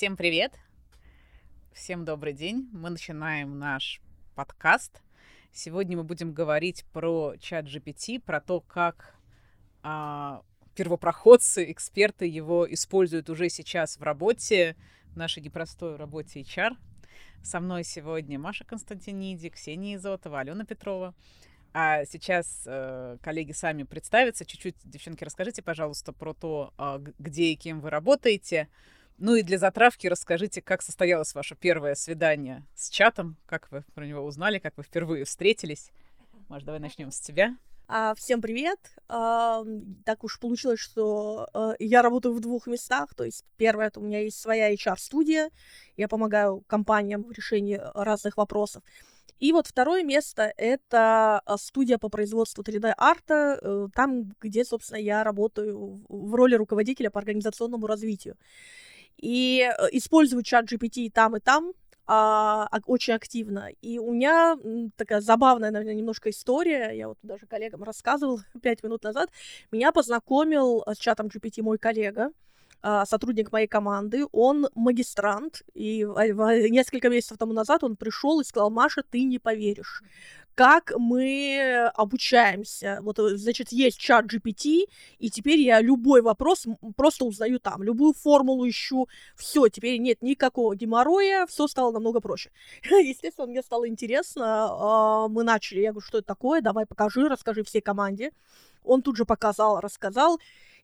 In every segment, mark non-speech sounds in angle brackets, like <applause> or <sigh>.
Всем привет! Всем добрый день! Мы начинаем наш подкаст. Сегодня мы будем говорить про чат GPT, про то, как а, первопроходцы, эксперты его используют уже сейчас в работе, в нашей непростой работе HR. Со мной сегодня Маша Константиниди, Ксения Изотова, Алена Петрова. А сейчас э, коллеги сами представятся. Чуть-чуть, девчонки, расскажите, пожалуйста, про то, э, где и кем вы работаете. Ну и для затравки расскажите, как состоялось ваше первое свидание с чатом, как вы про него узнали, как вы впервые встретились. Может, давай начнем с тебя. А, всем привет! А, так уж получилось, что а, я работаю в двух местах. То есть, первое, это у меня есть своя HR-студия. Я помогаю компаниям в решении разных вопросов. И вот второе место — это а, студия по производству 3D-арта, э, там, где, собственно, я работаю в роли руководителя по организационному развитию. И э, использую чат GPT и там, и там, а, очень активно. И у меня такая забавная, наверное, немножко история. Я вот даже коллегам рассказывал <laughs> пять минут назад. Меня познакомил с чатом GPT мой коллега. А, сотрудник моей команды, он магистрант, и несколько месяцев тому назад он пришел и сказал, Маша, ты не поверишь, как мы обучаемся. Вот, э, значит, есть чат GPT, и теперь я любой вопрос просто узнаю там, любую формулу ищу, все, теперь нет никакого геморроя, все стало намного проще. <laughs> Естественно, мне стало интересно, а, мы начали, я говорю, что это такое, давай покажи, расскажи всей команде. Он тут же показал, рассказал,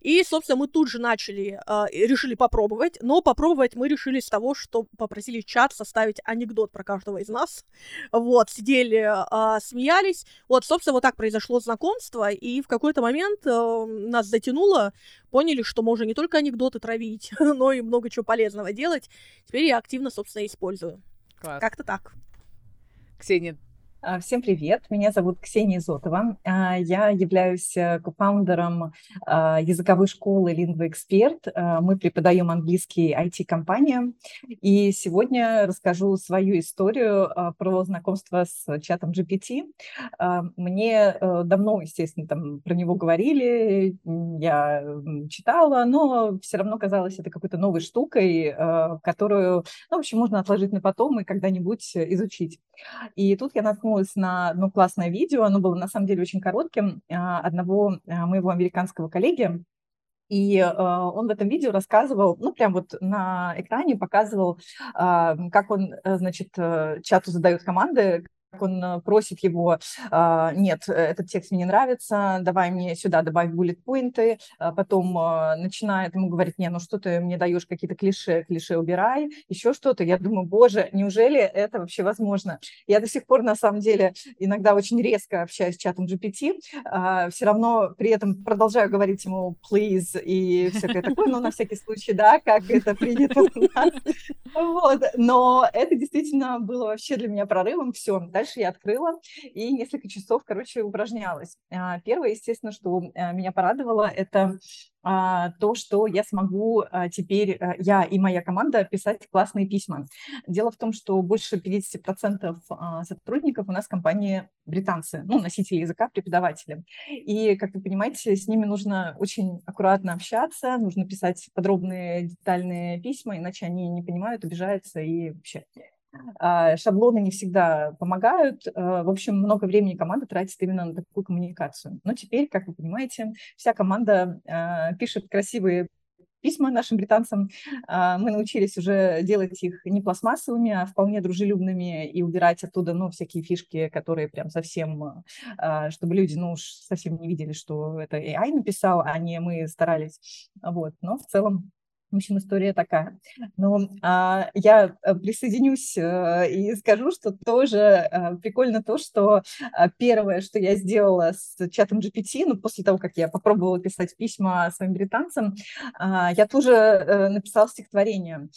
и, собственно, мы тут же начали, э, решили попробовать, но попробовать мы решили с того, что попросили чат составить анекдот про каждого из нас. Вот, сидели, э, смеялись. Вот, собственно, вот так произошло знакомство, и в какой-то момент э, нас затянуло, поняли, что можно не только анекдоты травить, <laughs> но и много чего полезного делать. Теперь я активно, собственно, использую. Класс. Как-то так. Ксения, а, всем привет, меня зовут Ксения Изотова. А, я являюсь э, кофаундером а, языковой школы Lingua Expert. Мы преподаем английский IT-компаниям. И сегодня расскажу свою историю про знакомство с чатом GPT. Мне э, давно, естественно, там про него говорили, я читала, но все равно казалось это какой-то новой штукой, которую, ну, в общем, можно отложить на потом и когда-нибудь изучить. И тут я наткнулась наткнулась на одно классное видео, оно было на самом деле очень коротким, а, одного а, моего американского коллеги, и э, он в этом видео рассказывал, ну, прям вот на экране показывал, э, как он, значит, чату задает команды, он э, просит его, а, нет, этот текст мне не нравится, давай мне сюда добавь буллет-поинты, а потом а, начинает ему говорить, не, ну что ты мне даешь какие-то клише, клише убирай, еще что-то. Я думаю, боже, неужели это вообще возможно? Я до сих пор, на самом деле, иногда очень резко общаюсь с чатом GPT, все равно при этом продолжаю говорить ему please и всякое такое, но на всякий случай, да, как это принято у нас. Вот, но это действительно было вообще для меня прорывом, все, дальше я открыла и несколько часов, короче, упражнялась. А, первое, естественно, что э, меня порадовало, это а, то, что я смогу а, теперь, э, я и моя команда, писать классные письма. Дело в том, что больше 50% сотрудников у нас в компании британцы, ну, носители языка, преподаватели. И, как вы понимаете, с ними нужно очень аккуратно общаться, нужно писать подробные, детальные письма, иначе они не понимают, обижаются и вообще шаблоны не всегда помогают. А, в общем, много времени команда тратит именно на такую коммуникацию. Но теперь, как вы понимаете, вся команда а, пишет красивые письма нашим британцам. Мы научились уже делать их не пластмассовыми, а вполне дружелюбными и убирать оттуда, ну, всякие фишки, которые прям совсем, чтобы люди, ну, уж совсем не видели, что это AI написал, а не мы старались. Вот. Но в целом в общем, история такая. Но а, я э, присоединюсь а, и скажу, что тоже а, прикольно то, что первое, что я сделала с чатом GPT, ну, после того, как я попробовала писать письма своим британцам, а, я тоже написала стихотворение.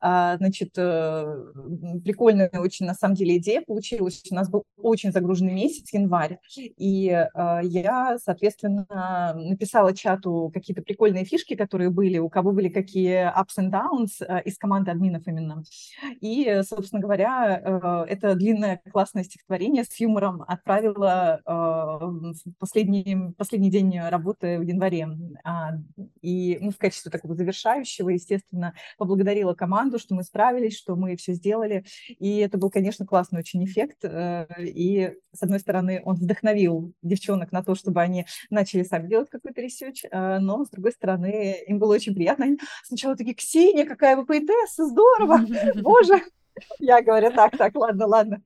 А, значит, прикольная очень, на самом деле, идея получилась. У нас был очень загруженный месяц, январь, и я, соответственно, написала чату какие-то прикольные фишки, которые были, у кого были какие такие ups and downs э, из команды админов именно. И, собственно говоря, э, это длинное классное стихотворение с юмором отправила в последний, последний день работы в январе. А, и ну, в качестве такого завершающего, естественно, поблагодарила команду, что мы справились, что мы все сделали. И это был, конечно, классный очень эффект. И, с одной стороны, он вдохновил девчонок на то, чтобы они начали сами делать какой-то research, но, с другой стороны, им было очень приятно. Сначала такие, Ксения, какая вы поэтесса, здорово, <laughs> боже. Я говорю, так, так, ладно, ладно.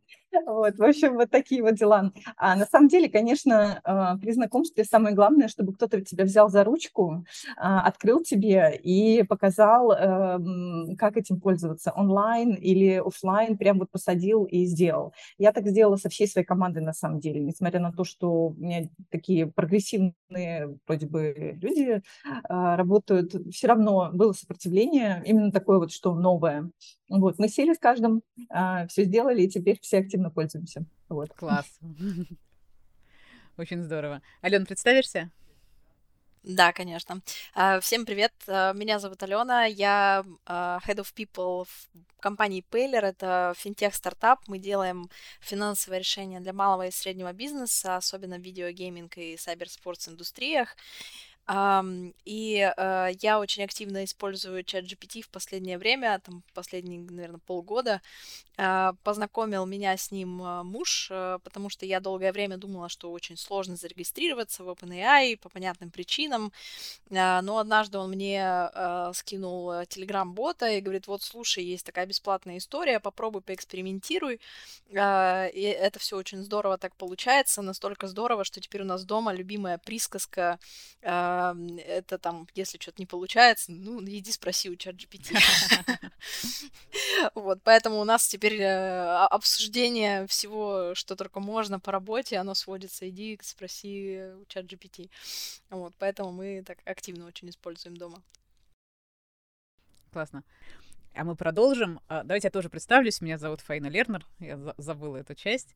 Вот, в общем, вот такие вот дела. А на самом деле, конечно, а, при знакомстве самое главное, чтобы кто-то тебя взял за ручку, а, открыл тебе и показал, эм, как этим пользоваться, онлайн или офлайн, прям вот посадил и сделал. Я так сделала со всей своей командой на самом деле, несмотря на то, что у меня такие прогрессивные вроде бы люди а, работают, все равно было сопротивление, именно такое вот, что новое. Вот, мы сели с каждым, все сделали, и теперь все активно активно пользуемся. Вот. Класс. <laughs> Очень здорово. Ален, представишься? Да, конечно. А, всем привет, а, меня зовут Алена, я а, Head of People в компании Paylor, это финтех-стартап, мы делаем финансовые решения для малого и среднего бизнеса, особенно в видеогейминг и сайберспортс индустриях. Um, и uh, я очень активно использую чат GPT в последнее время, там последние, наверное, полгода. Uh, познакомил меня с ним uh, муж, uh, потому что я долгое время думала, что очень сложно зарегистрироваться в OpenAI по понятным причинам. Uh, но однажды он мне скинул Telegram-бота и говорит, вот, слушай, есть такая бесплатная история, попробуй, поэкспериментируй. И это все очень здорово так получается, настолько здорово, что теперь у нас дома любимая присказка это там, если что-то не получается, ну, иди спроси у чат GPT. <laughs> <laughs> Вот, поэтому у нас теперь э, обсуждение всего, что только можно по работе, оно сводится, иди спроси у чат GPT. Вот, поэтому мы так активно очень используем дома. Классно. А мы продолжим. А, давайте я тоже представлюсь. Меня зовут Фаина Лернер. Я забыла эту часть.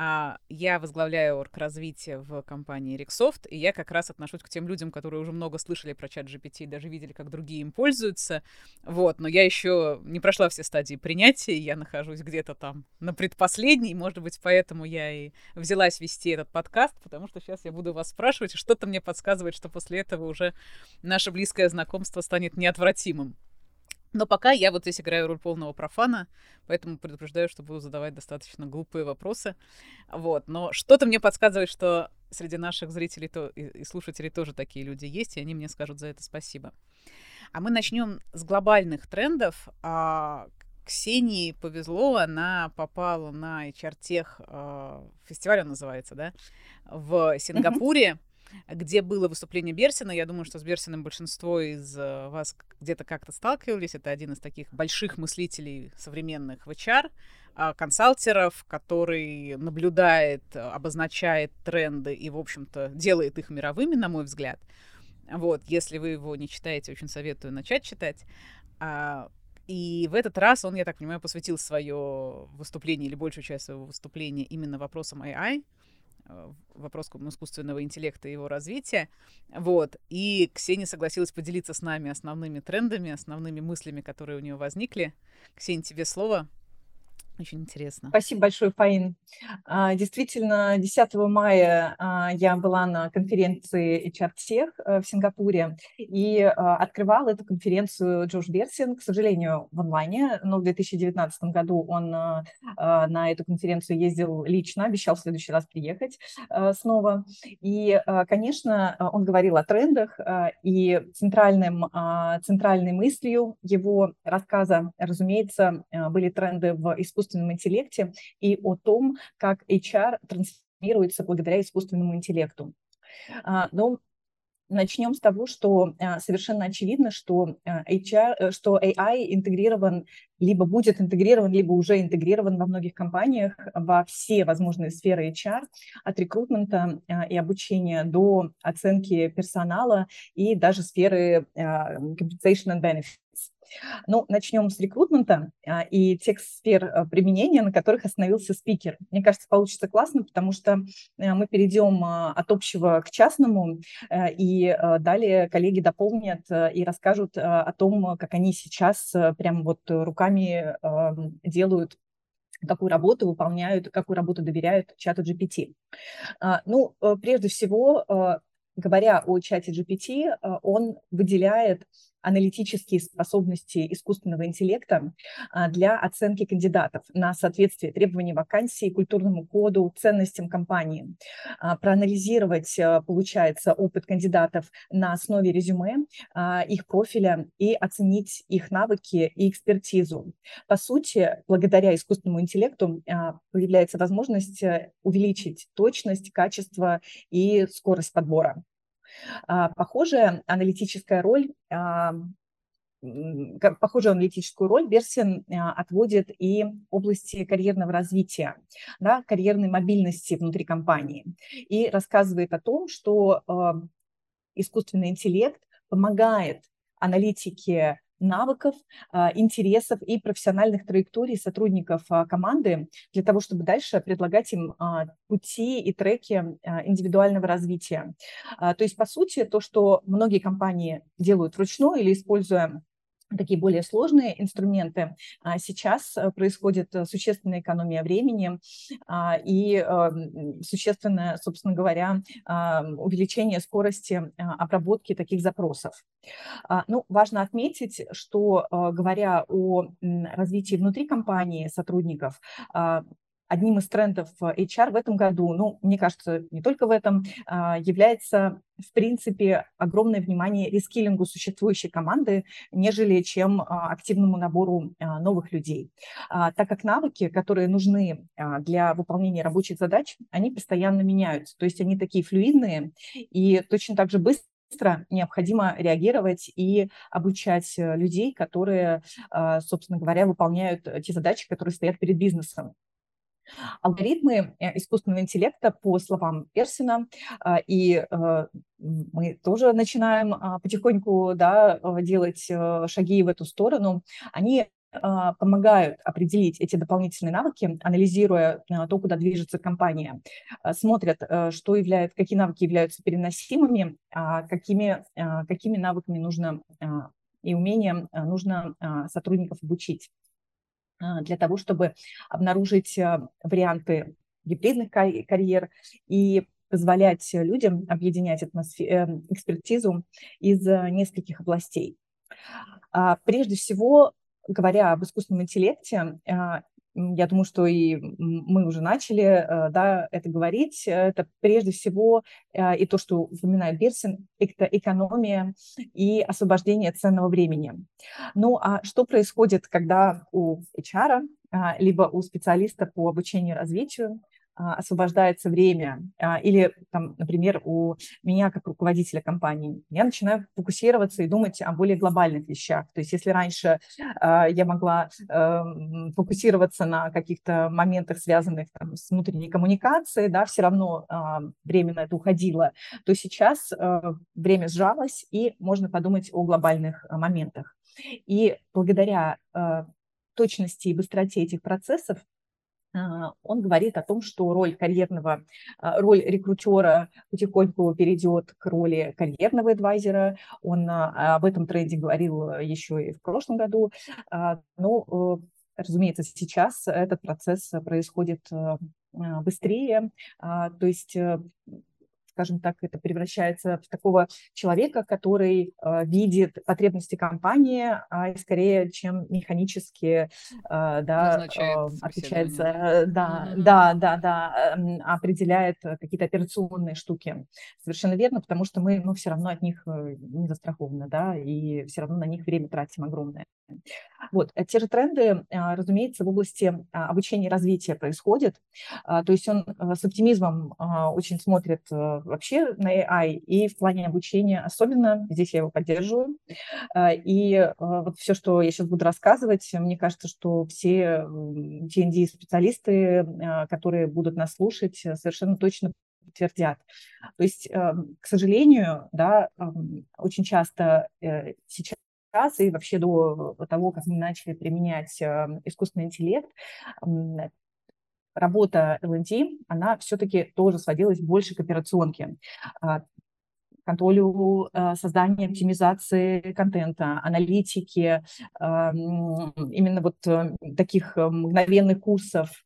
А, я возглавляю орг-развитие в компании Rexoft, и я как раз отношусь к тем людям, которые уже много слышали про чат GPT даже видели, как другие им пользуются. Вот, но я еще не прошла все стадии принятия, я нахожусь где-то там на предпоследней, может быть, поэтому я и взялась вести этот подкаст, потому что сейчас я буду вас спрашивать, и что-то мне подсказывает, что после этого уже наше близкое знакомство станет неотвратимым. Но пока я вот здесь играю роль полного профана, поэтому предупреждаю, что буду задавать достаточно глупые вопросы. Вот. Но что-то мне подсказывает, что среди наших зрителей то, и, слушателей тоже такие люди есть, и они мне скажут за это спасибо. А мы начнем с глобальных трендов. А, Ксении повезло, она попала на HR-тех, а, фестиваль он называется, да, в Сингапуре. Где было выступление Берсина. Я думаю, что с Берсиным большинство из э, вас где-то как-то сталкивались. Это один из таких больших мыслителей современных в HR, а, консалтеров, который наблюдает, обозначает тренды и, в общем-то, делает их мировыми, на мой взгляд. Вот, если вы его не читаете, очень советую начать читать. А, и в этот раз он, я так понимаю, посвятил свое выступление или большую часть своего выступления именно вопросам AI, Э, вопрос искусственного интеллекта и его развития. Вот. И Ксения согласилась поделиться с нами основными трендами, основными мыслями, которые у нее возникли. Ксения, тебе слово. Очень интересно. Спасибо большое, Фаин. А, действительно, 10 мая а, я была на конференции HR Tech э, в Сингапуре и а, открывал эту конференцию Джош Берсин, к сожалению, в онлайне, но в 2019 году он на эту конференцию ездил лично, обещал в следующий раз приехать снова. И, конечно, он говорил о трендах, и центральным, центральной мыслью его рассказа, разумеется, были тренды в искусственном искусственном интеллекте и о том, как HR трансформируется благодаря искусственному интеллекту. А, но Начнем с того, что а, совершенно очевидно, что HR, э, что AI интегрирован, либо будет интегрирован, либо уже интегрирован во многих компаниях во все возможные сферы HR, от рекрутмента а, и обучения до оценки персонала и даже сферы compensation and benefits. Ну, начнем с рекрутмента а, и тех сфер а, применения, на которых остановился спикер. Мне кажется, получится классно, потому что а, мы перейдем от общего к частному, и далее коллеги дополнят и расскажут о том, как они сейчас прям вот руками делают какую работу выполняют, какую работу доверяют чату GPT. Ну, э, прежде всего, говоря о чате GPT, он выделяет аналитические способности искусственного интеллекта а, для оценки кандидатов на соответствие требований вакансии, культурному коду, ценностям компании. А, проанализировать, а, получается, опыт кандидатов на основе резюме, их профиля и оценить их навыки и экспертизу. По сути, благодаря искусственному интеллекту появляется возможность э, увеличить точность, качество и скорость подбора. А, похожая аналитическая роль а, похожую аналитическую роль Берсин а, отводит и области карьерного развития, да, карьерной мобильности внутри компании. И рассказывает о том, что искусственный интеллект помогает аналитике навыков, а, интересов и профессиональных траекторий сотрудников а, команды для того, чтобы дальше предлагать им а, пути и треки индивидуального развития. То есть, по сути, то, что многие компании делают вручную или используя такие более сложные инструменты. А сейчас э, происходит э, существенная экономия времени а, и эм, существенное, собственно говоря, увеличение скорости э, обработки таких запросов. А, ну, важно отметить, что говоря о развитии внутри компании сотрудников, одним из трендов HR в этом году, ну, мне кажется, не только в этом, а, является, в принципе, огромное внимание рескилингу существующей команды, нежели чем а, активному набору а, новых людей. Так как навыки, которые нужны для выполнения рабочих задач, они постоянно меняются, то есть они такие флюидные и точно так же быстро быстро необходимо реагировать и обучать э, людей, которые, собственно говоря, выполняют те задачи, которые стоят перед бизнесом. Алгоритмы э, искусственного интеллекта, по словам Персина, а, и э, мы тоже начинаем а, потихоньку да, э, делать шаги в эту сторону, они а, помогают определить эти дополнительные навыки, анализируя то, куда движется компания, смотрят, что является, какие навыки являются переносимыми, какими, какими навыками нужно и умением нужно сотрудников обучить. А, для того, чтобы обнаружить а, варианты гибридных карьер и позволять людям объединять эм, экспертизу из э, нескольких областей. А, прежде всего, говоря об искусственном интеллекте, я думаю, что и мы уже начали э, да, это говорить, это прежде всего э, и то, что упоминает Берсин, это экономия и освобождение ценного времени. Ну а что происходит, когда у HR, а, либо у специалиста по обучению и развитию освобождается время, а, или, там, например, у меня как руководителя компании, я начинаю фокусироваться и думать о более глобальных вещах. То есть если раньше а, я могла эм, фокусироваться на каких-то моментах, связанных там, с внутренней коммуникацией, да, все равно время на это уходило, то сейчас э, время сжалось, и можно подумать о глобальных моментах. И благодаря э, точности и быстроте этих процессов а, он говорит о том, что роль карьерного, а, роль рекрутера потихоньку перейдет к роли карьерного адвайзера. Он а, об этом тренде говорил еще и в прошлом году. Но, э, разумеется, сейчас этот процесс происходит э, быстрее. То есть э, скажем так, это превращается в такого человека, который э, видит потребности компании, а скорее, чем механически, э, да, э, отвечает за, да, mm-hmm. да, да, да, э, определяет какие-то операционные штуки. Совершенно верно, потому что мы, ну, все равно от них э, не застрахованы, да, и все равно на них время тратим огромное. Вот, э, те же тренды, а, разумеется, в области а, обучения и развития происходят. А, то есть он с оптимизмом очень смотрит вообще на AI и в плане обучения особенно. Здесь я его поддерживаю. И вот все, что я сейчас буду рассказывать, мне кажется, что все TND-специалисты, которые будут нас слушать, совершенно точно подтвердят. То есть, к сожалению, да, очень часто э, сейчас сейчас и вообще до того, как мы начали применять э, искусственный интеллект, работа L&D, она все-таки тоже сводилась больше к операционке. А, контролю э, создания, оптимизации контента, аналитики, именно вот таких мгновенных курсов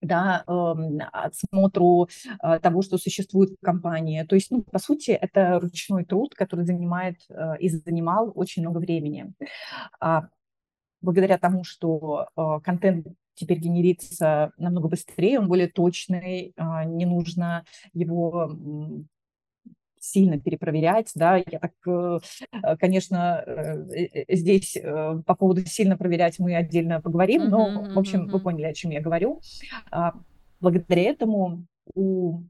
да, эм, отсмотру э, того, что существует в компании. То есть, ну, по сути, это ручной труд, который занимает э, и занимал очень много времени. А благодаря тому, что э, контент теперь генерится намного быстрее, он более точный, не нужно его сильно перепроверять, да, я так, э, э, конечно, э, здесь по поводу сильно проверять мы отдельно поговорим, но, в общем, вы поняли, о чем я говорю. А, благодаря этому у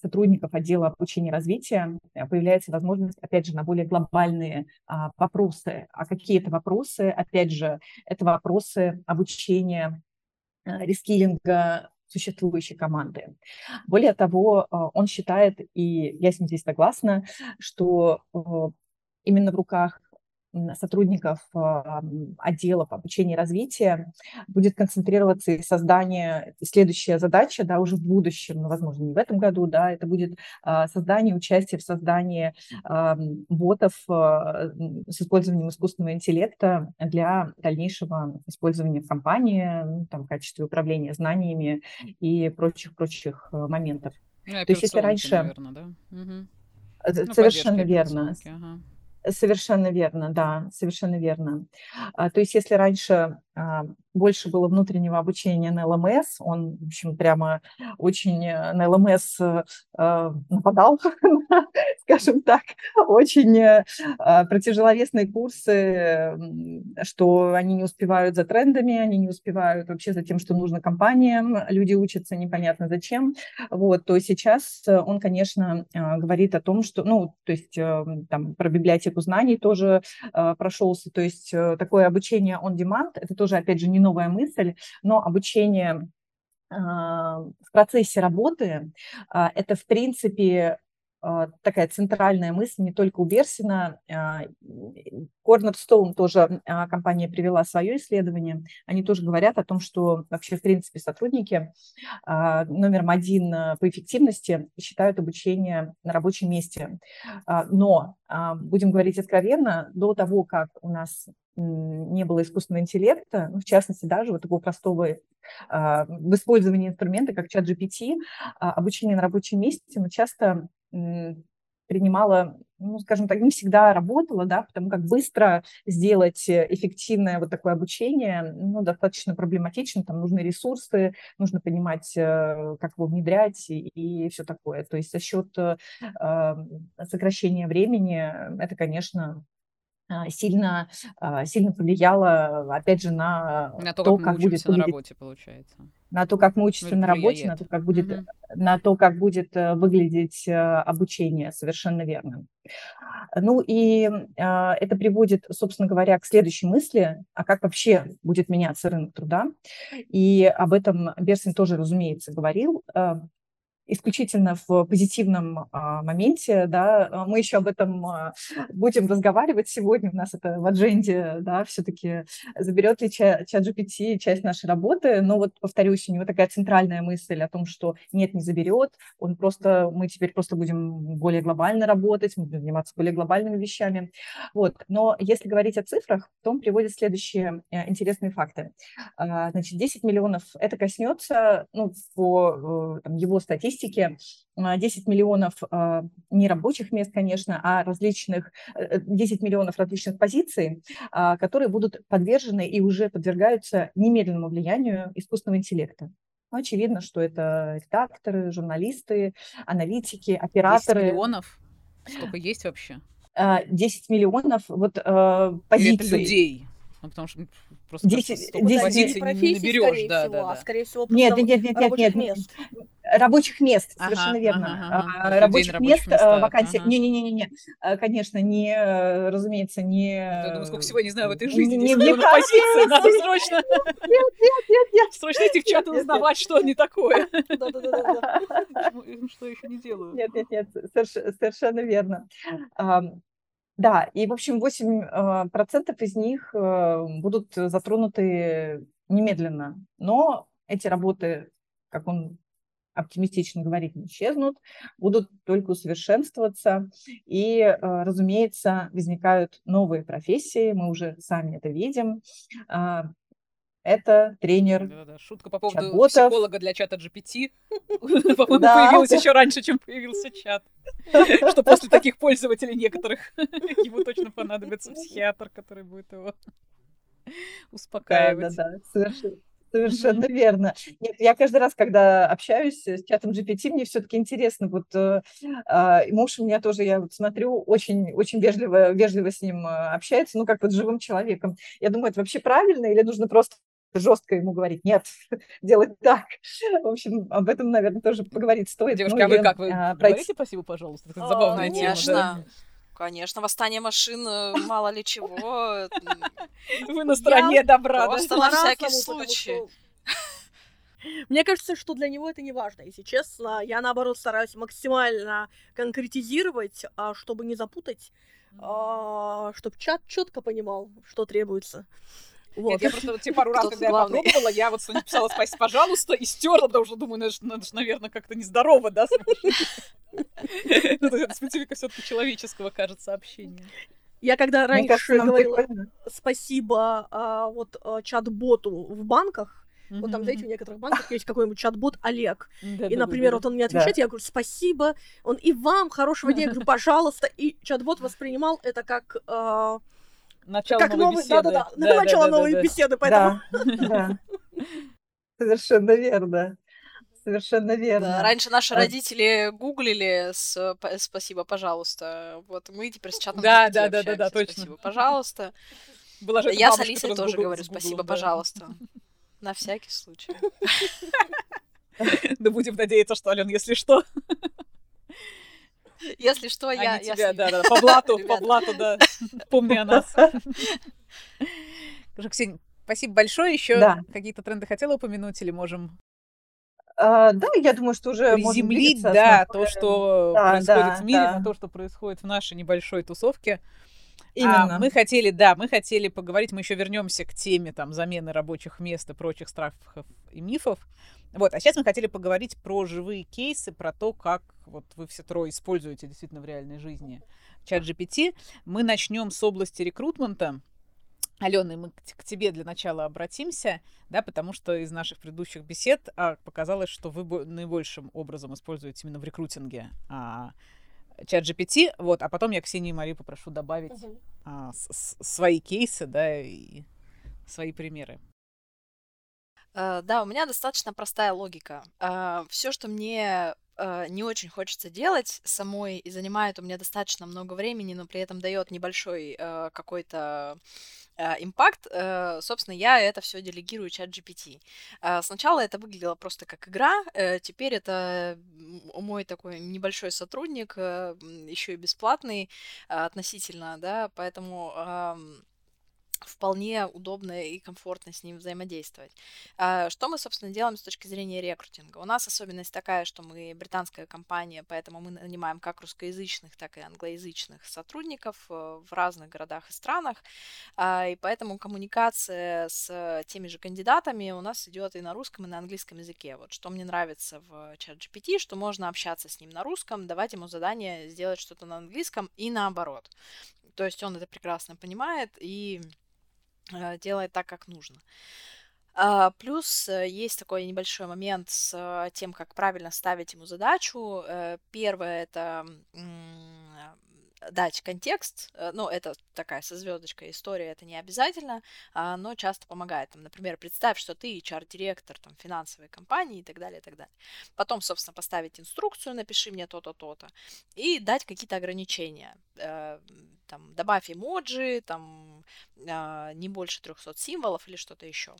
сотрудников отдела обучения и развития появляется возможность, опять же, на более глобальные а, вопросы. А какие это вопросы? Опять же, это вопросы обучения, рескилинга, существующей команды. Более того, а, он считает, и я с ним здесь согласна, что э, именно в руках сотрудников а, отделов обучения и развития будет концентрироваться и создание, следующая задача, да, уже в будущем, ну, возможно, не в этом году, да, это будет а, создание, участие в создании ботов а, с использованием искусственного интеллекта для дальнейшего использования в компании, ну, там, в качестве управления знаниями и прочих-прочих моментов. Ну, То есть, если раньше... Наверное, да? Угу. Совершенно верно. Ага. Совершенно верно, да, совершенно верно. А, то есть если раньше больше было внутреннего обучения на ЛМС, он, в общем, прямо очень э, на ЛМС э, нападал, <laughs> скажем так, очень э, а, про тяжеловесные курсы, что они не успевают за трендами, они не успевают вообще за тем, что нужно компаниям, люди учатся непонятно зачем, вот, то сейчас он, конечно, говорит о том, что, ну, то есть там про библиотеку знаний тоже прошелся, то есть такое обучение on demand, это тоже, опять же, не новая мысль, но обучение а, в процессе работы а, – это, в принципе, такая центральная мысль не только у Берсина. Cornerstone тоже компания привела свое исследование. Они тоже говорят о том, что вообще, в принципе, сотрудники номером один по эффективности считают обучение на рабочем месте. Но, будем говорить откровенно, до того, как у нас не было искусственного интеллекта, ну, в частности, даже вот такого простого а, в использовании инструмента, как чат GPT, а, обучение на рабочем месте, но часто принимала, ну, скажем так, не всегда работала, да, потому как быстро сделать эффективное вот такое обучение, ну, достаточно проблематично, там нужны ресурсы, нужно понимать, э, как его внедрять и, и все такое. То есть за счет э, сокращения времени это, конечно, а, сильно, а, сильно повлияло, опять же, на, на то, то как, как будет на работе, получается. На то, как мы учимся ну, на работе, на то, как будет, угу. на то, как будет э, выглядеть э, обучение, совершенно верно. Ну и а, это приводит, собственно говоря, к следующей мысли, а как вообще будет меняться рынок труда. И об этом Берсин тоже, разумеется, говорил исключительно в позитивном а, моменте, да, а, мы еще об этом а, будем разговаривать сегодня, у нас это в адженде, да, все-таки заберет ли чат, GPT часть нашей работы, но вот, повторюсь, у него такая центральная мысль о том, что нет, не заберет, он просто, мы теперь просто будем более глобально работать, мы будем заниматься более глобальными вещами, вот, но если говорить о цифрах, то он приводит следующие э, интересные факты. Значит, 10 миллионов, это коснется, ну, по э, там, его статистике, статистике 10 миллионов а, не рабочих мест, конечно, а различных, 10 э, миллионов различных позиций, а, которые будут подвержены и уже подвергаются немедленному влиянию искусственного интеллекта. Очевидно, что это редакторы, журналисты, аналитики, операторы. 10 миллионов? Сколько есть вообще? 10 а, миллионов вот позиций. это людей? Ну, потому что просто 10, 10 позиций не, наберешь, да, да, да. Скорее всего, нет, нет, нет, нет, нет, мест рабочих мест, совершенно ага, верно. Ага, ага. Рабочих мест, места, вакансий. Ага. Не-не-не-не, э, конечно, не, э, разумеется, не... Я думаю, сколько всего я не знаю в этой жизни. Не, не, не позиции, надо срочно... Нет, нет, нет, нет. Срочно этих в чаты узнавать, что они такое. Да-да-да. Что еще не делаю. Нет, нет, нет, совершенно верно. Да, и, в общем, 8% процентов из них э, будут затронуты немедленно. Но эти работы, как он оптимистично говорит, не исчезнут, будут только усовершенствоваться. И, э, разумеется, возникают новые профессии, мы уже сами это видим. А, это тренер Да-да-да. Шутка по поводу чат-ботов. психолога для чата GPT. <laughs> По-моему, Да, появилась да. еще раньше, чем появился чат. <laughs> Что после таких пользователей некоторых <laughs> ему точно понадобится психиатр, который будет его Да, да, успокаивать. да, совершенно, совершенно верно. Нет, я каждый раз, когда общаюсь с чатом GPT, мне все-таки интересно. Вот э, а, муж у меня тоже, я вот смотрю, очень, очень вежливо, вежливо с ним э, общается, ну как вот с живым человеком. Я думаю, это вообще правильно или нужно просто жестко ему говорить, нет, <laughs> делай так. В общем, об этом, наверное, тоже поговорить стоит. Девушка, Ну а вы как? Вы а, говорите пройти- спасибо, пожалуйста? Это забавная тема, да? Конечно. Восстание машин, э, мало ли чего. Вы на стороне добра? Просто на всякий случай. <laughs> Мне кажется, что для него это не важно, если честно. Я, наоборот, стараюсь максимально конкретизировать, а, чтобы не запутать, чтобы чат четко понимал, что требуется. Вот. Нет, я просто вот те пару раз, когда я попробовала, я вот написала «спасибо, пожалуйста» и стерла, потому что думаю, ну, это же, наверное, как-то нездорово, да? Ну, то есть специфика все таки человеческого, кажется, общения. Я когда раньше говорила спасибо а, вот а, чат-боту в банках, вот там, знаете, в некоторых банках есть какой-нибудь чат-бот Олег, и, например, вот он мне отвечает, я говорю, спасибо, он и вам хорошего дня, я говорю, <laughs> пожалуйста, и чат-бот воспринимал это как, а, Начало как новой новый, беседы. да-да-да, начало новой да. беседы, поэтому Да, да. Совершенно верно. Совершенно Да, верно. раньше наши А- родители гуглили с спасибо, пожалуйста. Вот мы теперь с чатом Да, да, да, да, да, точно. Спасибо, пожалуйста. Была же Я с Алисой тоже Гугл- говорю спасибо, да. пожалуйста. На всякий случай. <laughs> Да будем надеяться, что, Ален, если что, Если что, я... они я тебя, с- да, да, по блату, по блату, да, <laughs> помни о нас. Ксения, спасибо большое. Еще Да. какие-то тренды хотела упомянуть или можем А, да, я думаю, что уже приземлить, да, то, что Да, происходит да, в мире, да. на то, что происходит в нашей небольшой тусовке. А, Именно. мы хотели, да, мы хотели поговорить, мы еще вернемся к теме там замены рабочих мест и прочих страхов и мифов. Вот, а сейчас мы хотели поговорить про живые кейсы, про то, как вот вы все трое используете действительно в реальной жизни чат GPT. Мы начнем с области рекрутмента. Алена, мы к тебе для начала обратимся, да, потому что из наших предыдущих бесед а, показалось, что вы бо- наибольшим образом используете именно в рекрутинге а, чат GPT, вот, а потом я Ксении и Марию попрошу добавить Мгм. а, с- с- свои кейсы, да, и свои примеры. Э, Да, у меня достаточно простая логика. Все, что мне э, не очень хочется делать самой и занимает у меня достаточно много времени, но при этом дает небольшой э, какой-то э, импакт, э, собственно, я это все делегирую чат GPT. Сначала это выглядело просто как игра, теперь это мой такой небольшой сотрудник, еще и бесплатный относительно, да, поэтому ам, вполне удобно и комфортно с ним взаимодействовать. А, Что мы, собственно, делаем с точки зрения рекрутинга? У нас особенность такая, что мы британская компания, поэтому мы нанимаем как русскоязычных, так и англоязычных сотрудников э, в разных городах и странах, А, и поэтому коммуникация с теми же кандидатами у нас идет и на русском, и на английском языке. Вот что мне нравится в чат GPT, что можно общаться с ним на русском, давать ему задание сделать что-то на английском и наоборот. То есть он это прекрасно понимает и делает так, как нужно. А, Плюс э, есть такой небольшой момент с э, тем, как правильно ставить ему задачу. Э, Первое это дать контекст. Э, Ну, это такая со звездочкой история, это не обязательно, а, но часто помогает. Там, например, представь, что ты HR-директор там, финансовой компании и так далее, и так далее. Потом, собственно, поставить инструкцию, напиши мне то-то, то-то, и дать какие-то ограничения. Э, Там, добавь эмоджи, там, а, не больше 300 символов или что-то еще.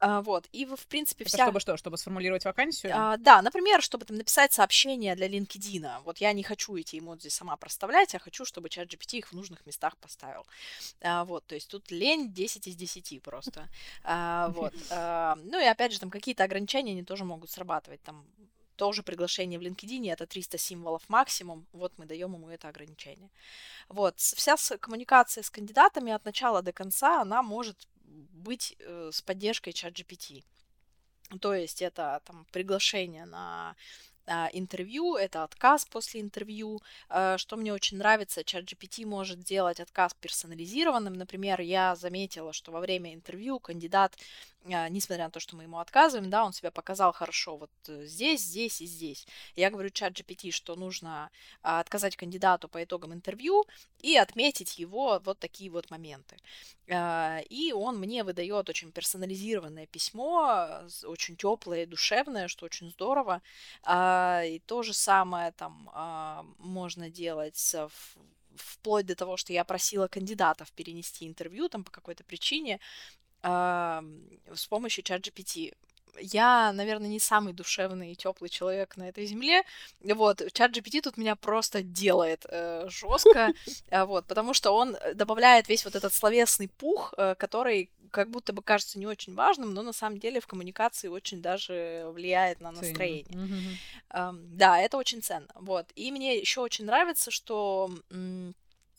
А, Вот, и, в принципе, Это вся... чтобы что? Чтобы сформулировать вакансию? А, да, например, чтобы там написать сообщение для LinkedIn. Вот я не хочу эти эмодзи сама проставлять, а хочу, чтобы чат GPT их в нужных местах поставил. А, вот, то есть тут лень 10 из 10 просто. А, вот. <laughs> а, ну и опять же, там какие-то ограничения, они тоже могут срабатывать. Там тоже приглашение в LinkedIn это 300 символов максимум, вот мы даем ему это ограничение. Вот, вся коммуникация с кандидатами от начала до конца, она может быть э, с поддержкой чат GPT. То есть это там приглашение на интервью, это отказ после интервью. А, что мне очень нравится, ChatGPT может сделать отказ персонализированным. Например, я заметила, что во время интервью кандидат а, несмотря на то, что мы ему отказываем, да, он себя показал хорошо вот э, здесь, здесь и здесь. Я говорю чат GPT, что нужно а, отказать кандидату по итогам интервью и отметить его вот такие вот моменты. А, и он мне выдает очень персонализированное письмо, очень теплое и душевное, что очень здорово. И то же самое там можно делать с вплоть до того, что я просила кандидатов перенести интервью там по какой-то причине, с помощью ChatGPT. Я, наверное, не самый душевный и теплый человек на этой земле. Вот, чат GPT тут меня просто делает э, жестко, <laughs> э, вот, потому что он добавляет весь вот этот словесный пух, э, который как будто бы кажется не очень важным, но на самом деле в коммуникации очень даже влияет на настроение. Mm-hmm. Э, да, это очень ценно. Вот. И мне еще очень нравится, что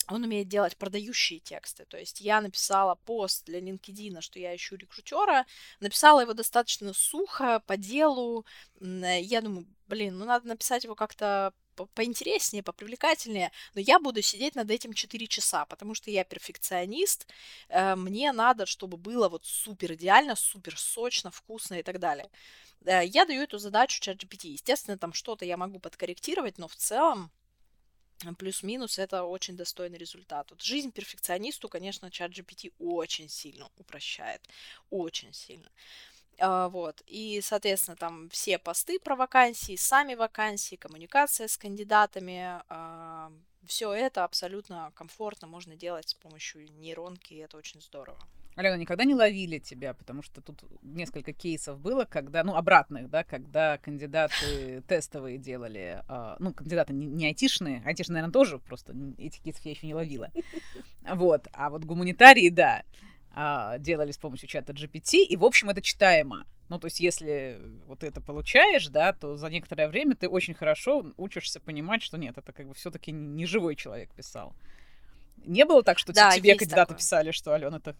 он умеет делать продающие тексты. То есть я написала пост для LinkedIn, что я ищу рекрутера, написала его достаточно сухо, по делу. Я думаю, блин, ну надо написать его как-то поинтереснее, попривлекательнее, но я буду сидеть над этим 4 часа, потому что я перфекционист, э, мне надо, чтобы было вот супер идеально, супер сочно, вкусно и так далее. Э, я даю эту задачу ChatGPT. Естественно, там что-то я могу подкорректировать, но в целом плюс-минус это очень достойный результат. Вот жизнь перфекционисту, конечно, чат GPT очень сильно упрощает, очень сильно. А, вот. И, соответственно, там все посты про вакансии, сами вакансии, коммуникация с кандидатами, а, все это абсолютно комфортно можно делать с помощью нейронки, и это очень здорово. Алена, никогда не ловили тебя, потому что тут несколько кейсов было, когда, ну, обратных, да, когда кандидаты тестовые делали, э, ну, кандидаты не, не айтишные, айтишные, наверное, тоже, просто эти кейсы я еще не ловила. Вот, а вот гуманитарии, да, э, делали с помощью чата GPT, и, в общем, это читаемо. Ну, то есть, если вот это получаешь, да, то за некоторое время ты очень хорошо учишься понимать, что нет, это как бы все-таки не живой человек писал. Не было так, что да, тебе кандидаты такое. писали, что Алена, это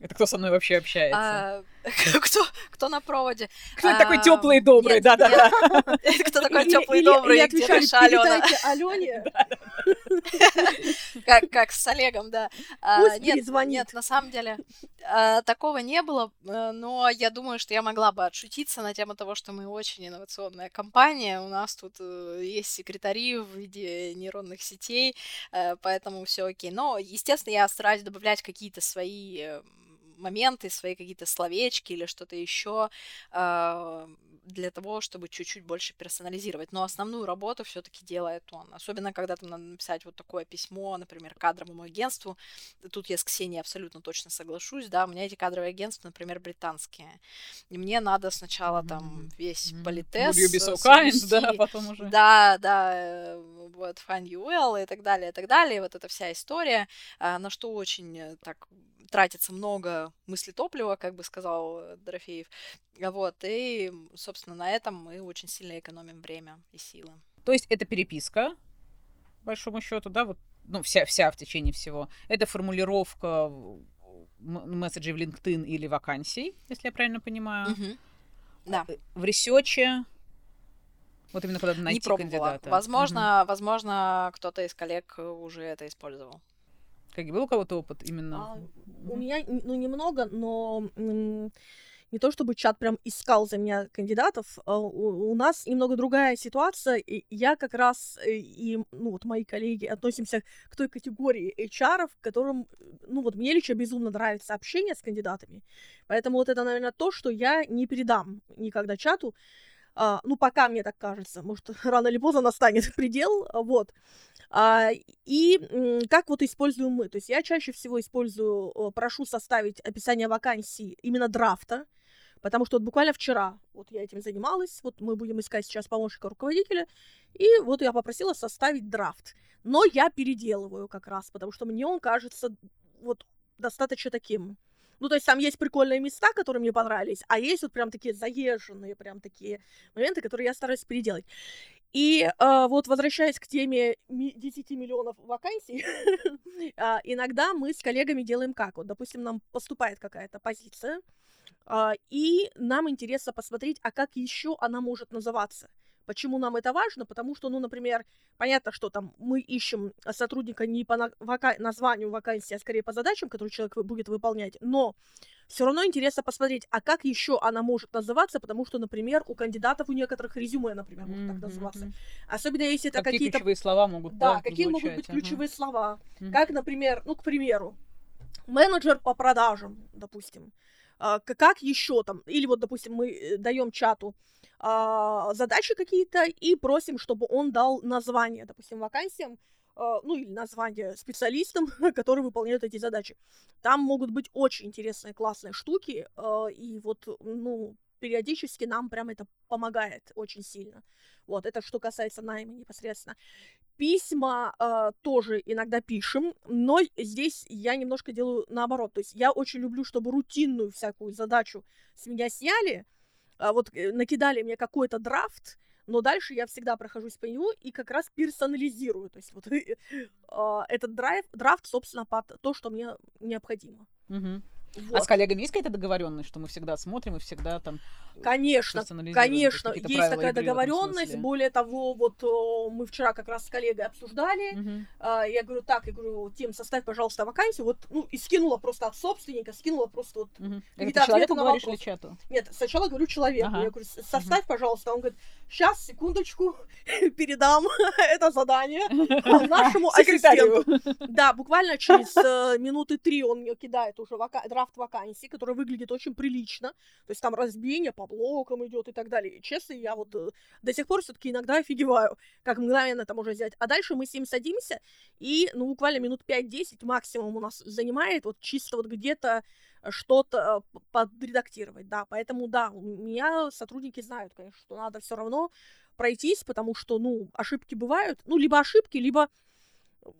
это кто со мной вообще общается? А, <laughs> кто, кто на проводе? Кто а, такой теплый и добрый, да-да-да. <laughs> Кто такой теплый и добрый, где наша Алена? Алене. Как, как с Олегом, да. А, нет, нет, на самом деле а, такого не было, э, но я думаю, что я могла бы отшутиться на тему того, что мы очень инновационная компания, у нас тут э, есть секретари в виде нейронных сетей, э, поэтому все окей. Но, естественно, я стараюсь добавлять какие-то свои моменты, свои какие-то словечки или что-то еще э, для того, чтобы чуть-чуть больше персонализировать. Но основную работу все-таки делает он. Особенно, когда там надо написать вот такое письмо, например, кадровому агентству. Тут я с Ксенией абсолютно точно соглашусь, да, у меня эти кадровые агентства, например, британские. И мне надо сначала mm-hmm. там весь mm-hmm. you be so kind, да, потом уже. Да, да, э, вот, find you well и так далее, и так далее. Вот эта вся история, а, на что очень э, так тратится много мыслетоплива, как бы сказал э, Дорофеев. Вот, и, собственно, на этом мы очень сильно экономим время и силы. То есть это переписка, по большому счету, да, вот, ну, вся, вся в течение всего. Это формулировка месседжей в LinkedIn или вакансий, если я правильно понимаю. Угу. Да. Э, в ресече вот именно когда найти Не пробовала. кандидата. Возможно, угу. возможно, кто-то из коллег уже это использовал. Как был у кого-то опыт именно? А, у меня, ну, немного, но не то чтобы чат прям искал за меня кандидатов, а у, у нас немного другая ситуация, и я как раз э, и, ну, вот мои коллеги относимся к той категории HR, которым, ну, вот мне лично безумно нравится общение с кандидатами, поэтому вот это, наверное, то, что я не передам никогда чату, а, ну, пока мне так кажется, может, <laughs> рано или поздно настанет <laughs> предел, вот. А, и как вот используем мы? То есть я чаще всего использую, прошу составить описание вакансии именно драфта, потому что вот буквально вчера вот я этим занималась, вот мы будем искать сейчас помощника руководителя, и вот я попросила составить драфт. Но я переделываю как раз, потому что мне он кажется вот достаточно таким Ну, то есть там есть прикольные места, которые мне понравились, а есть вот прям такие заезженные, прям такие моменты, которые я стараюсь переделать. И э, вот возвращаясь к теме 10 миллионов вакансий, э, <laughs> иногда мы с коллегами делаем как? Вот, допустим, нам поступает какая-то позиция, и нам интересно посмотреть, а как еще она может называться. Почему нам это важно? Потому что, ну, например, понятно, что там мы ищем сотрудника не по на- вака- названию вакансии, а скорее по задачам, которые человек будет выполнять, но все равно интересно посмотреть, а как еще она может называться, потому что, например, у кандидатов у некоторых резюме, например, может так называться. Особенно если это какие какие-то... ключевые слова могут Да, да, какие могут быть ага. ключевые слова. Мгм. Как, например, ну, к примеру, менеджер по продажам, допустим. А, Как еще там, или вот, допустим, мы даем чату а, задачи какие-то и просим, чтобы он дал название, допустим, вакансиям, а, ну или название специалистам, <laughs> которые выполняют эти задачи. Там могут быть очень интересные, классные штуки, и вот, ну, периодически нам прям это помогает очень сильно. Вот, это что касается найма непосредственно. Письма э, тоже иногда пишем, но здесь я немножко делаю наоборот. То есть я очень люблю, чтобы рутинную всякую задачу с меня сняли, а вот э, накидали мне какой-то драфт, но дальше я всегда прохожусь по нему и как раз персонализирую. То есть вот <laughs> э, этот драйв, драфт, собственно, под то, что мне необходимо. Мгм. Вот. А с коллегами есть какая-то договоренность, что мы всегда смотрим и всегда там Конечно, персонализируем? конечно, какие-то есть такая игры договоренность. Более того, вот о, мы вчера как раз с коллегой обсуждали. А, я говорю, так, я говорю, Тим, составь, пожалуйста, вакансию. Вот, ну, и скинула просто от собственника, скинула просто вот. Мгм. Это человеку на говоришь или вопрос. чату? Нет, сначала говорю человеку. Ага. Я говорю, «С- составь, пожалуйста. Он говорит, сейчас, секундочку, <laughs> передам <laughs> это задание <laughs> нашему ассистенту. Да, буквально через э, минуты три он мне кидает уже вака- драфт вакансий, который выглядит очень прилично. То есть там разбиение по блокам идет и так далее. Честно, я вот э, до сих пор все-таки иногда офигеваю, как мгновенно это можно взять. А дальше мы с ним садимся, и ну, буквально минут 5-10 максимум у нас занимает вот чисто вот где-то что-то э, подредактировать, да. Поэтому, да, у меня сотрудники знают, конечно, что надо все равно пройтись, потому что, ну, ошибки бывают, ну, либо ошибки, либо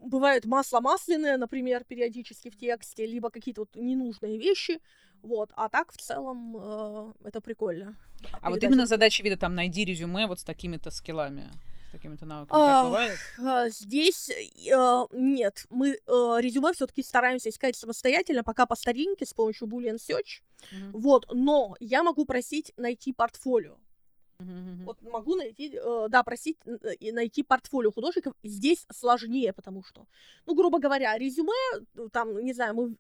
бывает масло масляное, например, периодически в тексте, либо какие-то вот ненужные вещи, вот, а так в целом э, это прикольно. А вот Передать именно инфу. задача вида там найди резюме вот с такими-то скиллами, с такими-то навыками. А, Так бывает? А, Здесь э, нет, мы э, резюме все-таки стараемся искать самостоятельно, пока по старинке с помощью Boolean Search. Мгм. Вот, но я могу просить найти портфолио. Мгм. Вот могу найти, э, да, просить э, и найти портфолио художников. Здесь сложнее, потому что, ну, грубо говоря, резюме, ну, там, не знаю, мы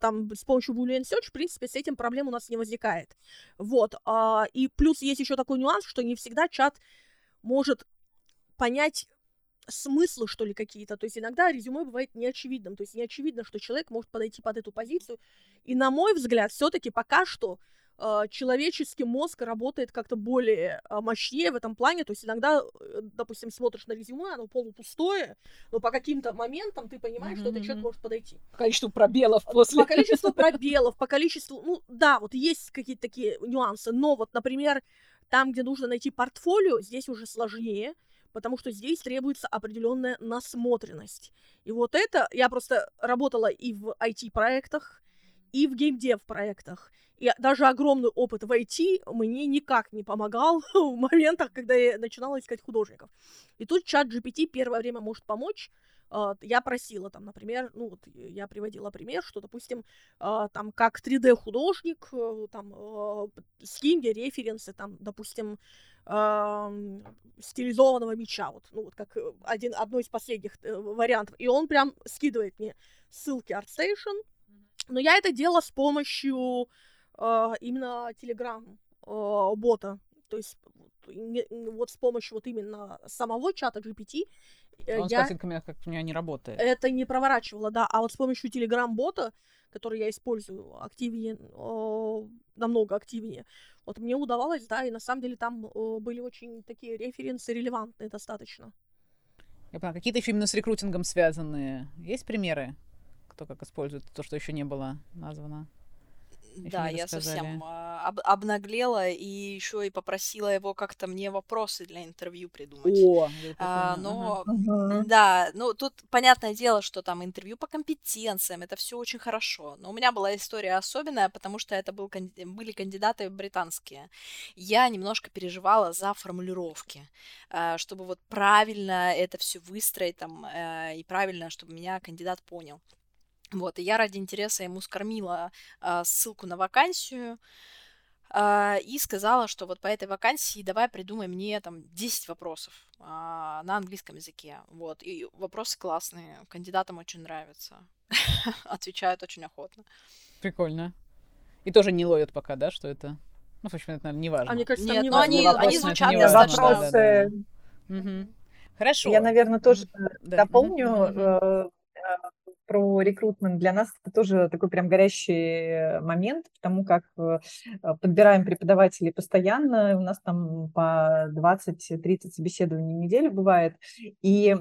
там с помощью Boolean Search, в принципе, с этим проблем у нас не возникает. Вот. а, и плюс есть еще такой нюанс, что не всегда чат может понять смыслы, что ли, какие-то. То есть иногда резюме бывает неочевидным. То есть не очевидно, что человек может подойти под эту позицию. И на мой взгляд, все-таки пока что человеческий мозг работает как-то более э, мощнее в этом плане. То есть иногда, э, допустим, смотришь на резюме, оно полупустое, но по каким-то моментам ты понимаешь, что этот человек может подойти. Количество пробелов после. По количеству <laughs> пробелов, по количеству... Ну, да, вот есть какие-то такие нюансы, но вот, например, там, где нужно найти портфолио, здесь уже сложнее, потому что здесь требуется определенная насмотренность. И вот это... Я просто работала и в IT-проектах, и в геймдев-проектах. И даже огромный опыт в IT мне никак не помогал <laughs> в моментах, когда я начинала искать художников. И тут чат GPT первое время может помочь. А, Я просила там, например, ну вот я приводила пример, что, допустим, а, там как 3D-художник, э, там э, скинь референсы, там, допустим, стилизованного меча, вот, ну вот как э, один, одно из последних э, вариантов. И он прям скидывает мне ссылки ArtStation, но я это делала с помощью э, именно Telegram э, бота, то есть вот, не- вот с помощью вот именно самого чата GPT э, Он с я картинками как у меня не работает. это не проворачивала, да, а вот с помощью Telegram-бота, который я использую активнее, э, намного активнее, вот мне удавалось, да, и на самом деле там э, были очень такие референсы релевантные достаточно. Я поняла, какие-то еще именно с рекрутингом связанные. Есть примеры? Кто как использует то, что еще не было названо? Да, я совсем а, об- обнаглела и еще и попросила его как-то мне вопросы для интервью придумать. О, А, ага. но Мгм. да, ну тут понятное дело, что там интервью по компетенциям, это все очень хорошо. Но у меня была история особенная, потому что это был, были кандидаты британские. Я немножко переживала за формулировки, а, чтобы вот правильно это все выстроить там э, и правильно, чтобы меня кандидат понял. Вот, и я ради интереса ему скормила а, ссылку на вакансию а, и сказала, что вот по этой вакансии давай придумай мне там 10 вопросов а, на английском языке. Вот, и вопросы классные, кандидатам очень нравятся, <laughs> отвечают очень охотно. Прикольно. И тоже не ловят пока, да, что это... Ну, в общем, это, наверное, не важно. А мне кажется, Нет, не но важно. они, Вопрос, они звучат не важно, достаточно... да, да, да. Вопросы. Мгм. Хорошо. Я, наверное, тоже Да. дополню э, э, про рекрутмент. Для нас это тоже такой прям горящий момент, потому как э, подбираем преподавателей постоянно. У нас там по 20-30 собеседований в неделю бывает. И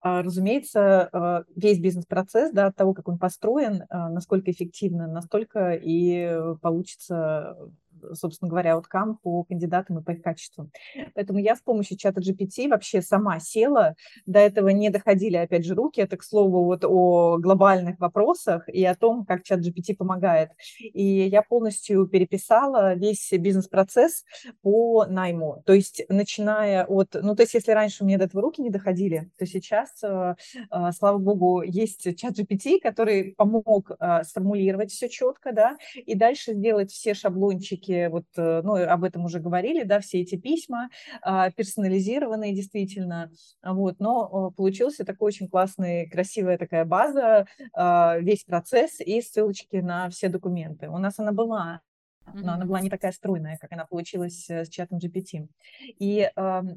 а, разумеется, э, весь бизнес-процесс, да, от того, как он построен, а, насколько эффективно, настолько и получится, э, собственно говоря, ауткам по кандидатам и по их качеству. Поэтому я с помощью чата GPT вообще сама села. До этого не доходили, опять же, руки. Это, к слову, вот о глобальных вопросах и о том, как чат GPT помогает. И я полностью переписала весь бизнес-процесс по найму. То есть, начиная от... Ну, то есть, если раньше меня до этого руки не доходили, то сейчас, э, э, слава богу, есть чат GPT, который помог э, сформулировать все четко, да, и дальше сделать все шаблончики, вот, э, ну, об этом уже говорили, да, все эти письма э, персонализированные действительно, вот, но э, получился такой очень классный, красивая такая база, э, весь процесс и ссылочки на все документы. У нас она была но она была не такая стройная, как она получилась э, с чатом GPT. И,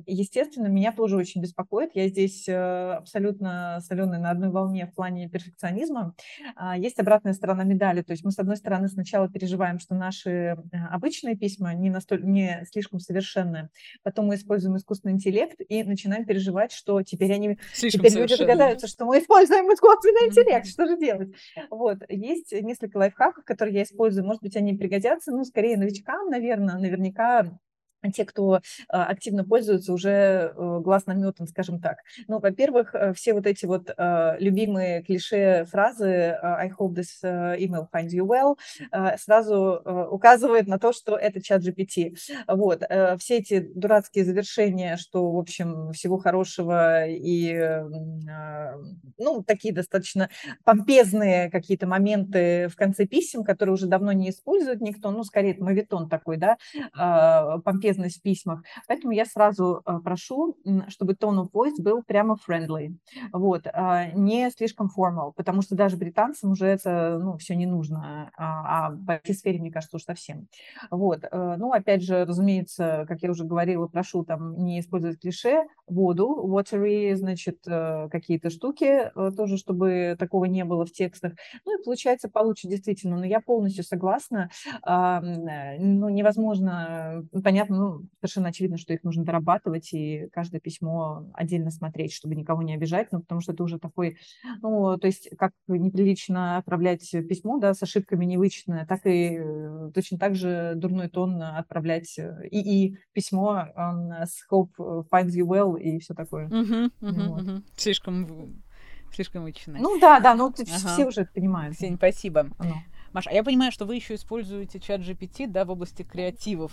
естественно, меня тоже очень беспокоит. Я здесь э, абсолютно соленая на одной волне в плане перфекционизма. А, есть обратная сторона медали. То есть мы, с одной стороны, сначала переживаем, что наши э, обычные письма не, настоль, не слишком совершенны. Потом мы используем искусственный интеллект и начинаем переживать, что теперь они Слишком Теперь люди догадаются, что мы используем искусственный интеллект. Что же делать? Вот. Есть несколько лайфхаков, которые я использую. Может быть, они пригодятся, скорее новичкам, наверное. Наверняка те, кто э, активно пользуются, уже э, глаз наметан, скажем так. Ну, во-первых, э, все вот эти вот э, любимые клише фразы «I hope this email finds you well» сразу указывает на то, что это чат GPT. Вот. Все эти дурацкие завершения, что, в общем, всего хорошего и, а, ну, такие достаточно помпезные какие-то моменты в конце писем, которые уже давно не использует никто, ну, скорее, это такой, да, а, помпезность в письмах. Поэтому я сразу а, прошу, чтобы tone of voice был прямо friendly, вот, а, не слишком formal, потому что даже британцам уже это, ну, все не нужно, а, а в IT-сфере, мне кажется, уж совсем. Вот, э, ну, опять же, разумеется, как я уже говорила, прошу там не использовать клише, воду, watery, значит, э, какие-то штуки э, тоже, чтобы такого не было в текстах. Ну, и получается получше, действительно, но я полностью согласна. Э, Ну, невозможно, э, понятно, ну, совершенно очевидно, что их нужно дорабатывать, и каждое письмо отдельно смотреть, чтобы никого не обижать, ну, потому что это уже такой, ну, то есть как неприлично отправлять письмо, да, с ошибками невычетное, так и э, точно так же дурной тон отправлять э, ИИ письмо он, э, с hope э, finds you well и все такое. Мгм, мгм, Вот. мгм. Слишком, слишком вычно. Ну да, да, ну Ага. все уже это понимают. Ксения, спасибо. Ну. Маша, а я понимаю, что вы еще используете чат GPT, да, в области креативов.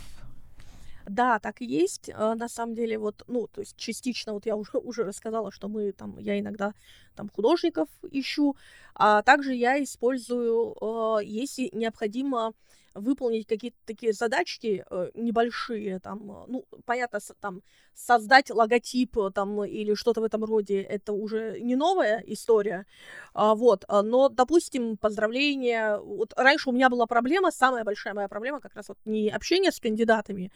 Да, так и есть. Э, На самом деле, вот, ну, то есть частично, вот я уже, <laughs> уже рассказала, что мы там, я иногда там художников ищу, а также я использую, э, если необходимо выполнить какие-то такие задачки э, небольшие, там, э, ну, понятно, там, создать логотип э, там или что-то в этом роде, это уже не новая история, а, вот, а, но, допустим, поздравления, вот раньше у меня была проблема, самая большая моя проблема как раз вот не общение с кандидатами,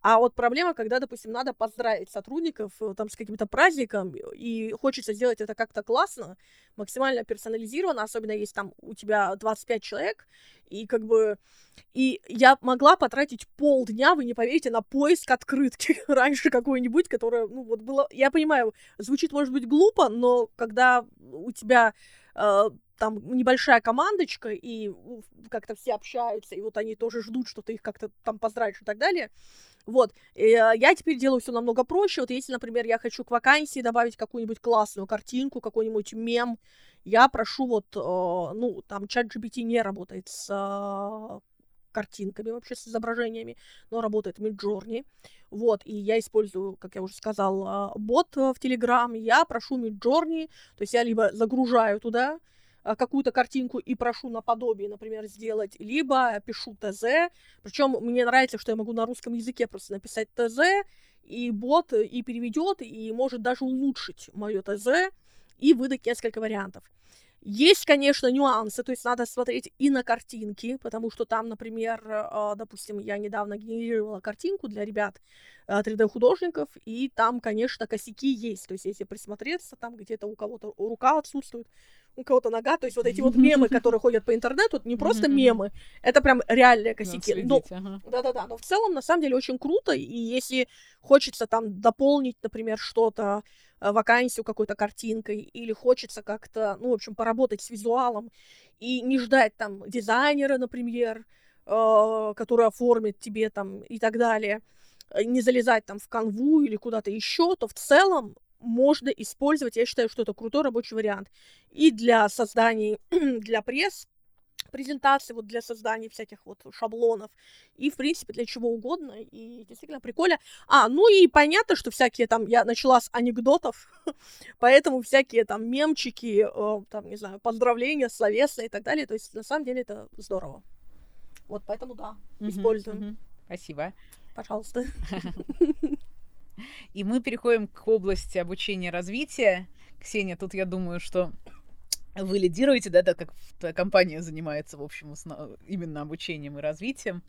а вот проблема, когда, допустим, надо поздравить сотрудников там с каким-то праздником, и хочется сделать это как-то классно, максимально персонализированно, особенно если там у тебя 25 человек, и как бы... И я могла потратить полдня, вы не поверите, на поиск открытки <laughs> раньше какой-нибудь, которая, ну, вот было... Я понимаю, звучит, может быть, глупо, но когда у тебя э, там небольшая командочка, и как-то все общаются, и вот они тоже ждут, что ты их как-то там поздравишь и так далее. Вот, и, э, я теперь делаю все намного проще. Вот если, например, я хочу к вакансии добавить какую-нибудь классную картинку, какой-нибудь мем, я прошу вот, э, ну, там чат GPT не работает с э, картинками, вообще с изображениями, но работает Midjourney. Вот, и я использую, как я уже сказал, бот в Telegram. Я прошу Midjourney, то есть я либо загружаю туда какую-то картинку и прошу наподобие, например, сделать, либо пишу ТЗ. Причем мне нравится, что я могу на русском языке просто написать ТЗ, и бот и переведет, и может даже улучшить мое ТЗ и выдать несколько вариантов. Есть, конечно, нюансы, то есть надо смотреть и на картинки, потому что там, например, а, допустим, я недавно генерировала картинку для ребят 3D-художников, а, и там, конечно, косяки есть, то есть если присмотреться, там где-то у кого-то рука отсутствует, у кого-то нога, то есть вот эти вот <laughs> мемы, которые ходят по интернету, не просто мемы, это прям реальные косяки. Но, да-да-да, но в целом, на самом деле, очень круто, и если хочется там дополнить, например, что-то, э, вакансию какой-то картинкой, или хочется как-то, ну, в общем, поработать с визуалом, и не ждать там дизайнера, например, э, который оформит тебе там и так далее, э, не залезать там в канву или куда-то еще, то в целом можно использовать. Я считаю, что это крутой рабочий вариант. И для создания, <clears throat> для пресс, презентации, вот для создания всяких вот шаблонов, и, в принципе, для чего угодно, и действительно прикольно. А, ну и понятно, что всякие там, я начала с анекдотов, <laughs> поэтому всякие там мемчики, э, там, не знаю, поздравления, словесные и так далее, то есть, на самом деле, это здорово. Вот, поэтому, да, используем. Спасибо. Пожалуйста. <laughs> И мы переходим к области обучения и развития. Ксения, тут я думаю, что вы лидируете, да, так как твоя компания занимается, в общем, основ... именно обучением и развитием.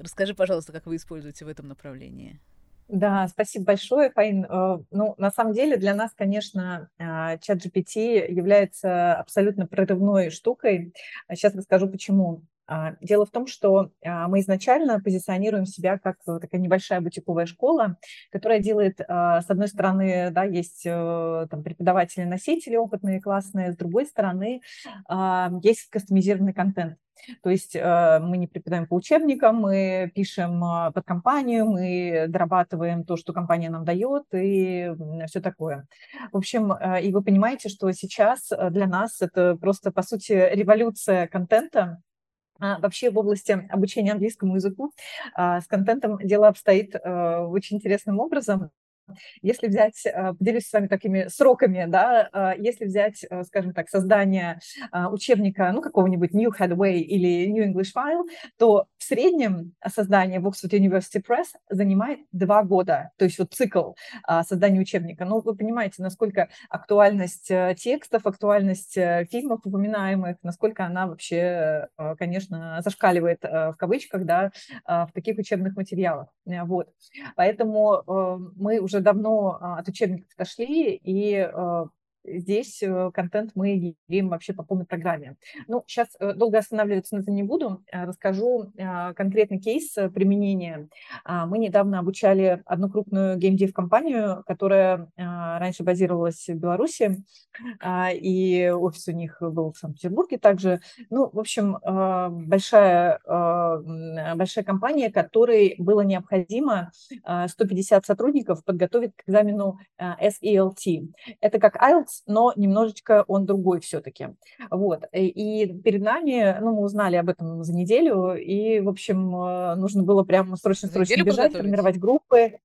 Расскажи, пожалуйста, как вы используете в этом направлении. Да, спасибо большое, Фаин. Э, ну, на самом деле для нас, конечно, а, чат GPT является абсолютно прорывной штукой. Сейчас расскажу, почему. А, дело в том, что а, мы изначально позиционируем себя как такая небольшая бутиковая школа, которая делает, а, с одной стороны, да, есть э, там преподаватели-носители опытные, классные, с другой стороны, есть кастомизированный контент. То есть э, мы не преподаем по учебникам, мы пишем под компанию, мы дорабатываем то, что компания нам дает и все такое. В общем, э, и вы понимаете, что сейчас для нас это просто, по сути, революция контента, вообще в области обучения английскому языку а, с контентом дело обстоит э, очень интересным образом. Если взять, э, поделюсь с вами такими сроками, да, э, если взять, э, скажем так, создание учебника, ну, какого-нибудь New Headway или New English File, то в среднем создание в Oxford University Press занимает два года, то есть вот цикл создания учебника. Ну, вы понимаете, насколько актуальность текстов, актуальность фильмов упоминаемых, насколько она вообще, конечно, зашкаливает в кавычках, да, в таких учебных материалах. Вот. Поэтому мы уже уже давно а, от учебников отошли, и а, здесь э, контент мы генерим вообще по полной программе. Ну, сейчас э, долго останавливаться на этом не буду. Э, расскажу конкретный кейс применения. А, мы недавно обучали одну крупную геймдев-компанию, которая раньше базировалась в Беларуси, и офис у них был в Санкт-Петербурге также. Ну, в общем, большая, большая компания, которой было необходимо 150 сотрудников подготовить к экзамену SELT. Это как IELTS, но немножечко он другой все-таки. Вот. И перед нами, ну, мы узнали об этом за неделю, и, в общем, э, нужно было прямо срочно-срочно бежать, формировать группы.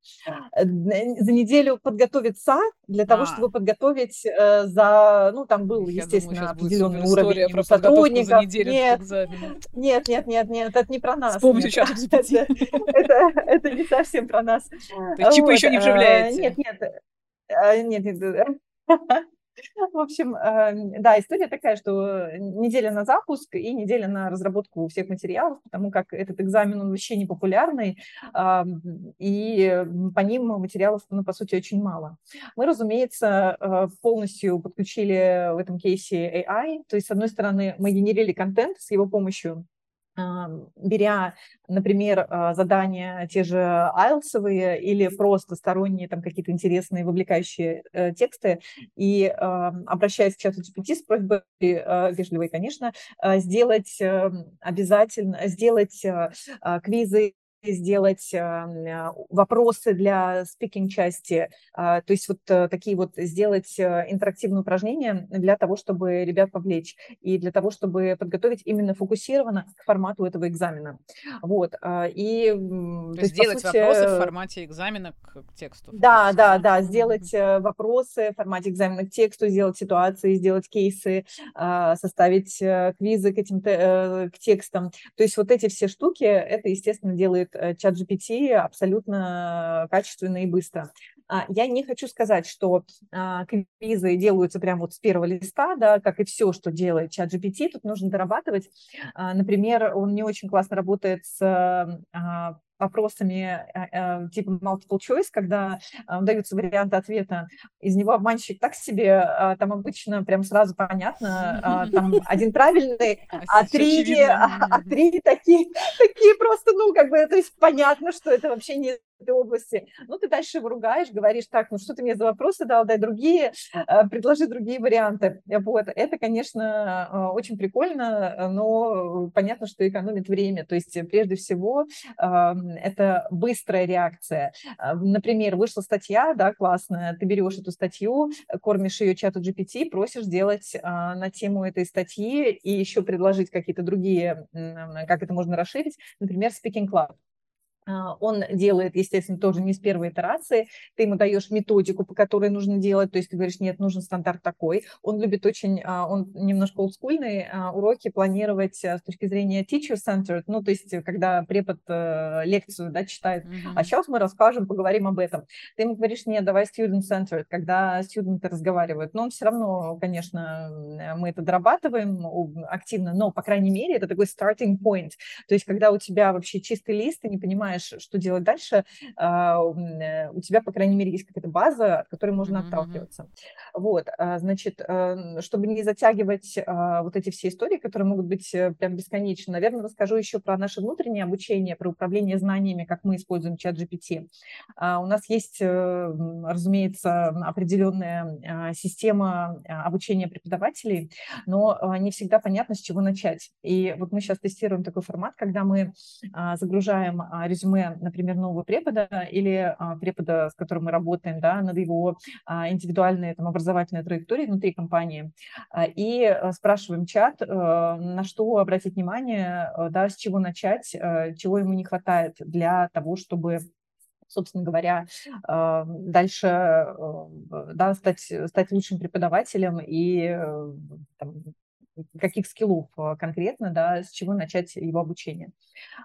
Э, за неделю подготовиться для того, а. чтобы подготовить э, за, ну, там был, Я естественно, думаю, определенный уровень про сотрудников. Нет, нет, нет, нет, нет, это не про нас. Вспомню сейчас <laughs> это, не совсем про нас. Типа вот. еще не вживляете. Нет, нет, нет, нет, <laughs> в общем, эм, да, история такая, что неделя на запуск и неделя на разработку всех материалов, потому как этот экзамен, он вообще не популярный, и по ним материалов, ну, по сути, очень мало. Мы, разумеется, э, полностью подключили в этом кейсе AI, то есть, с одной стороны, мы генерили контент с его помощью, беря, например, а, задания те же IELTS или просто сторонние там какие-то интересные вовлекающие э, тексты и обращаясь к чату GPT с просьбой, э, вежливой, конечно, э, сделать обязательно, сделать квизы сделать а, вопросы для спикинг-части, а, то есть вот э, такие вот сделать э, интерактивные упражнения для того, чтобы ребят повлечь и для того, чтобы подготовить именно фокусированно к формату этого экзамена. Вот, а, и... То, то есть сделать сути... вопросы в формате экзамена к тексту. Да, да, да, сделать вопросы в формате экзамена к тексту, сделать ситуации, сделать кейсы, составить квизы к этим к текстам. То есть вот эти все штуки, это, естественно, делает делает чат GPT абсолютно качественно и быстро. А, я не хочу сказать, что а, квизы делаются прямо вот с первого листа, да, как и все, что делает чат GPT, тут нужно дорабатывать. А, например, он не очень классно работает с вопросами э, типа multiple choice, когда э, даются варианты ответа, из него обманщик так себе, э, там обычно прям сразу понятно, э, там <laughs> один правильный, а три, а, а три такие, <laughs> такие просто, ну, как бы, то есть понятно, что это вообще не этой области. Ну, ты дальше его ругаешь, говоришь, так, ну, что ты мне за вопросы дал, дай другие, э, предложи другие варианты. Вот, это, конечно, э, очень прикольно, но понятно, что экономит время. То есть, прежде всего, это быстрая реакция. Например, вышла статья, да, классная, ты берешь эту статью, кормишь ее чату GPT, просишь сделать на тему этой статьи и еще предложить какие-то другие, как это можно расширить, например, Speaking Club. А, он делает, естественно, тоже не с первой итерации. Ты ему даешь методику, по которой нужно делать. То есть ты говоришь, нет, нужен стандарт такой. Он любит очень, а, он немножко олдскульный, а, уроки планировать с точки зрения teacher-centered. Ну, то есть когда препод э, лекцию да, читает. Mm-hmm. А сейчас мы расскажем, поговорим об этом. Ты ему говоришь, нет, давай student-centered, когда студенты разговаривают. Но он все равно, конечно, мы это дорабатываем активно, но, по крайней мере, это такой starting point. То есть когда у тебя вообще чистый лист, ты не понимаешь, знаешь, что делать дальше, а, э, у тебя, по крайней мере, есть какая-то база, от которой можно mm-hmm. отталкиваться. Вот, а, значит, э, чтобы не затягивать а, вот эти все истории, которые могут быть э, прям бесконечны, наверное, расскажу еще про наше внутреннее обучение, про управление знаниями, как мы используем чат GPT. У нас есть, разумеется, определенная система обучения преподавателей, но не всегда понятно, с чего начать. И вот мы сейчас тестируем такой формат, когда мы загружаем результаты резюме, например, нового препода или а, препода, с которым мы работаем, да, над его а, индивидуальной там, образовательной траекторией внутри компании, а, и а, спрашиваем чат, а, на что обратить внимание, а, да, с чего начать, а, чего ему не хватает для того, чтобы собственно говоря, дальше да, стать, стать лучшим преподавателем и там, каких скиллов а, конкретно, да, с чего начать его обучение.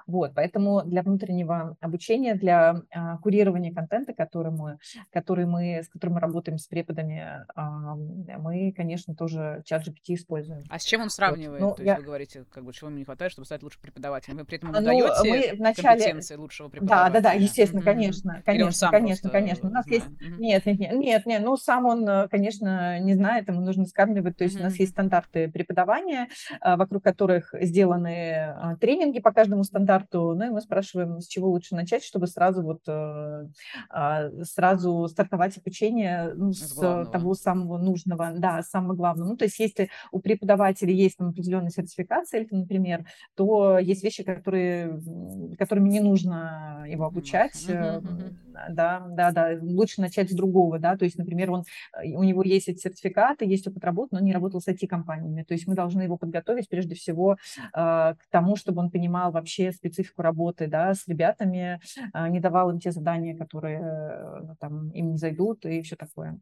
Вот, поэтому для внутреннего обучения, для а, курирования контента, который мы, который мы, с которым мы работаем с преподами, а, мы, конечно, тоже чат GPT используем. А с чем он сравнивает? Вот. Ну, То я... есть вы говорите, как бы, чего ему не хватает, чтобы стать лучшим преподавателем? Вы при этом ему ну, даете мы вначале... компетенции лучшего преподавателя? Да, да, да, естественно, конечно, конечно, конечно, конечно. У нас есть... Нет, нет, нет, нет, нет, ну, сам он, э, конечно, не знает, ему нужно скармливать, то есть у нас есть стандарты преподавания, преподавания, а, вокруг которых сделаны а, тренинги по каждому стандарту. Ну и мы спрашиваем, с чего лучше начать, чтобы сразу вот э, а, сразу стартовать обучение ну, с, с того самого нужного, да, самого главного. Ну, то есть если у преподавателя есть там определенная сертификация, например, то есть вещи, которые, которыми не нужно его обучать. Mm-hmm. Да, да, да. Лучше начать с другого, да. То есть, например, он, э, у него есть эти сертификаты, есть опыт работы, но не работал с IT-компаниями. То есть мы должны его подготовить прежде всего э, к тому, чтобы он понимал вообще специфику работы да, с ребятами, э, не давал им те задания, которые э, там, им не зайдут и все такое.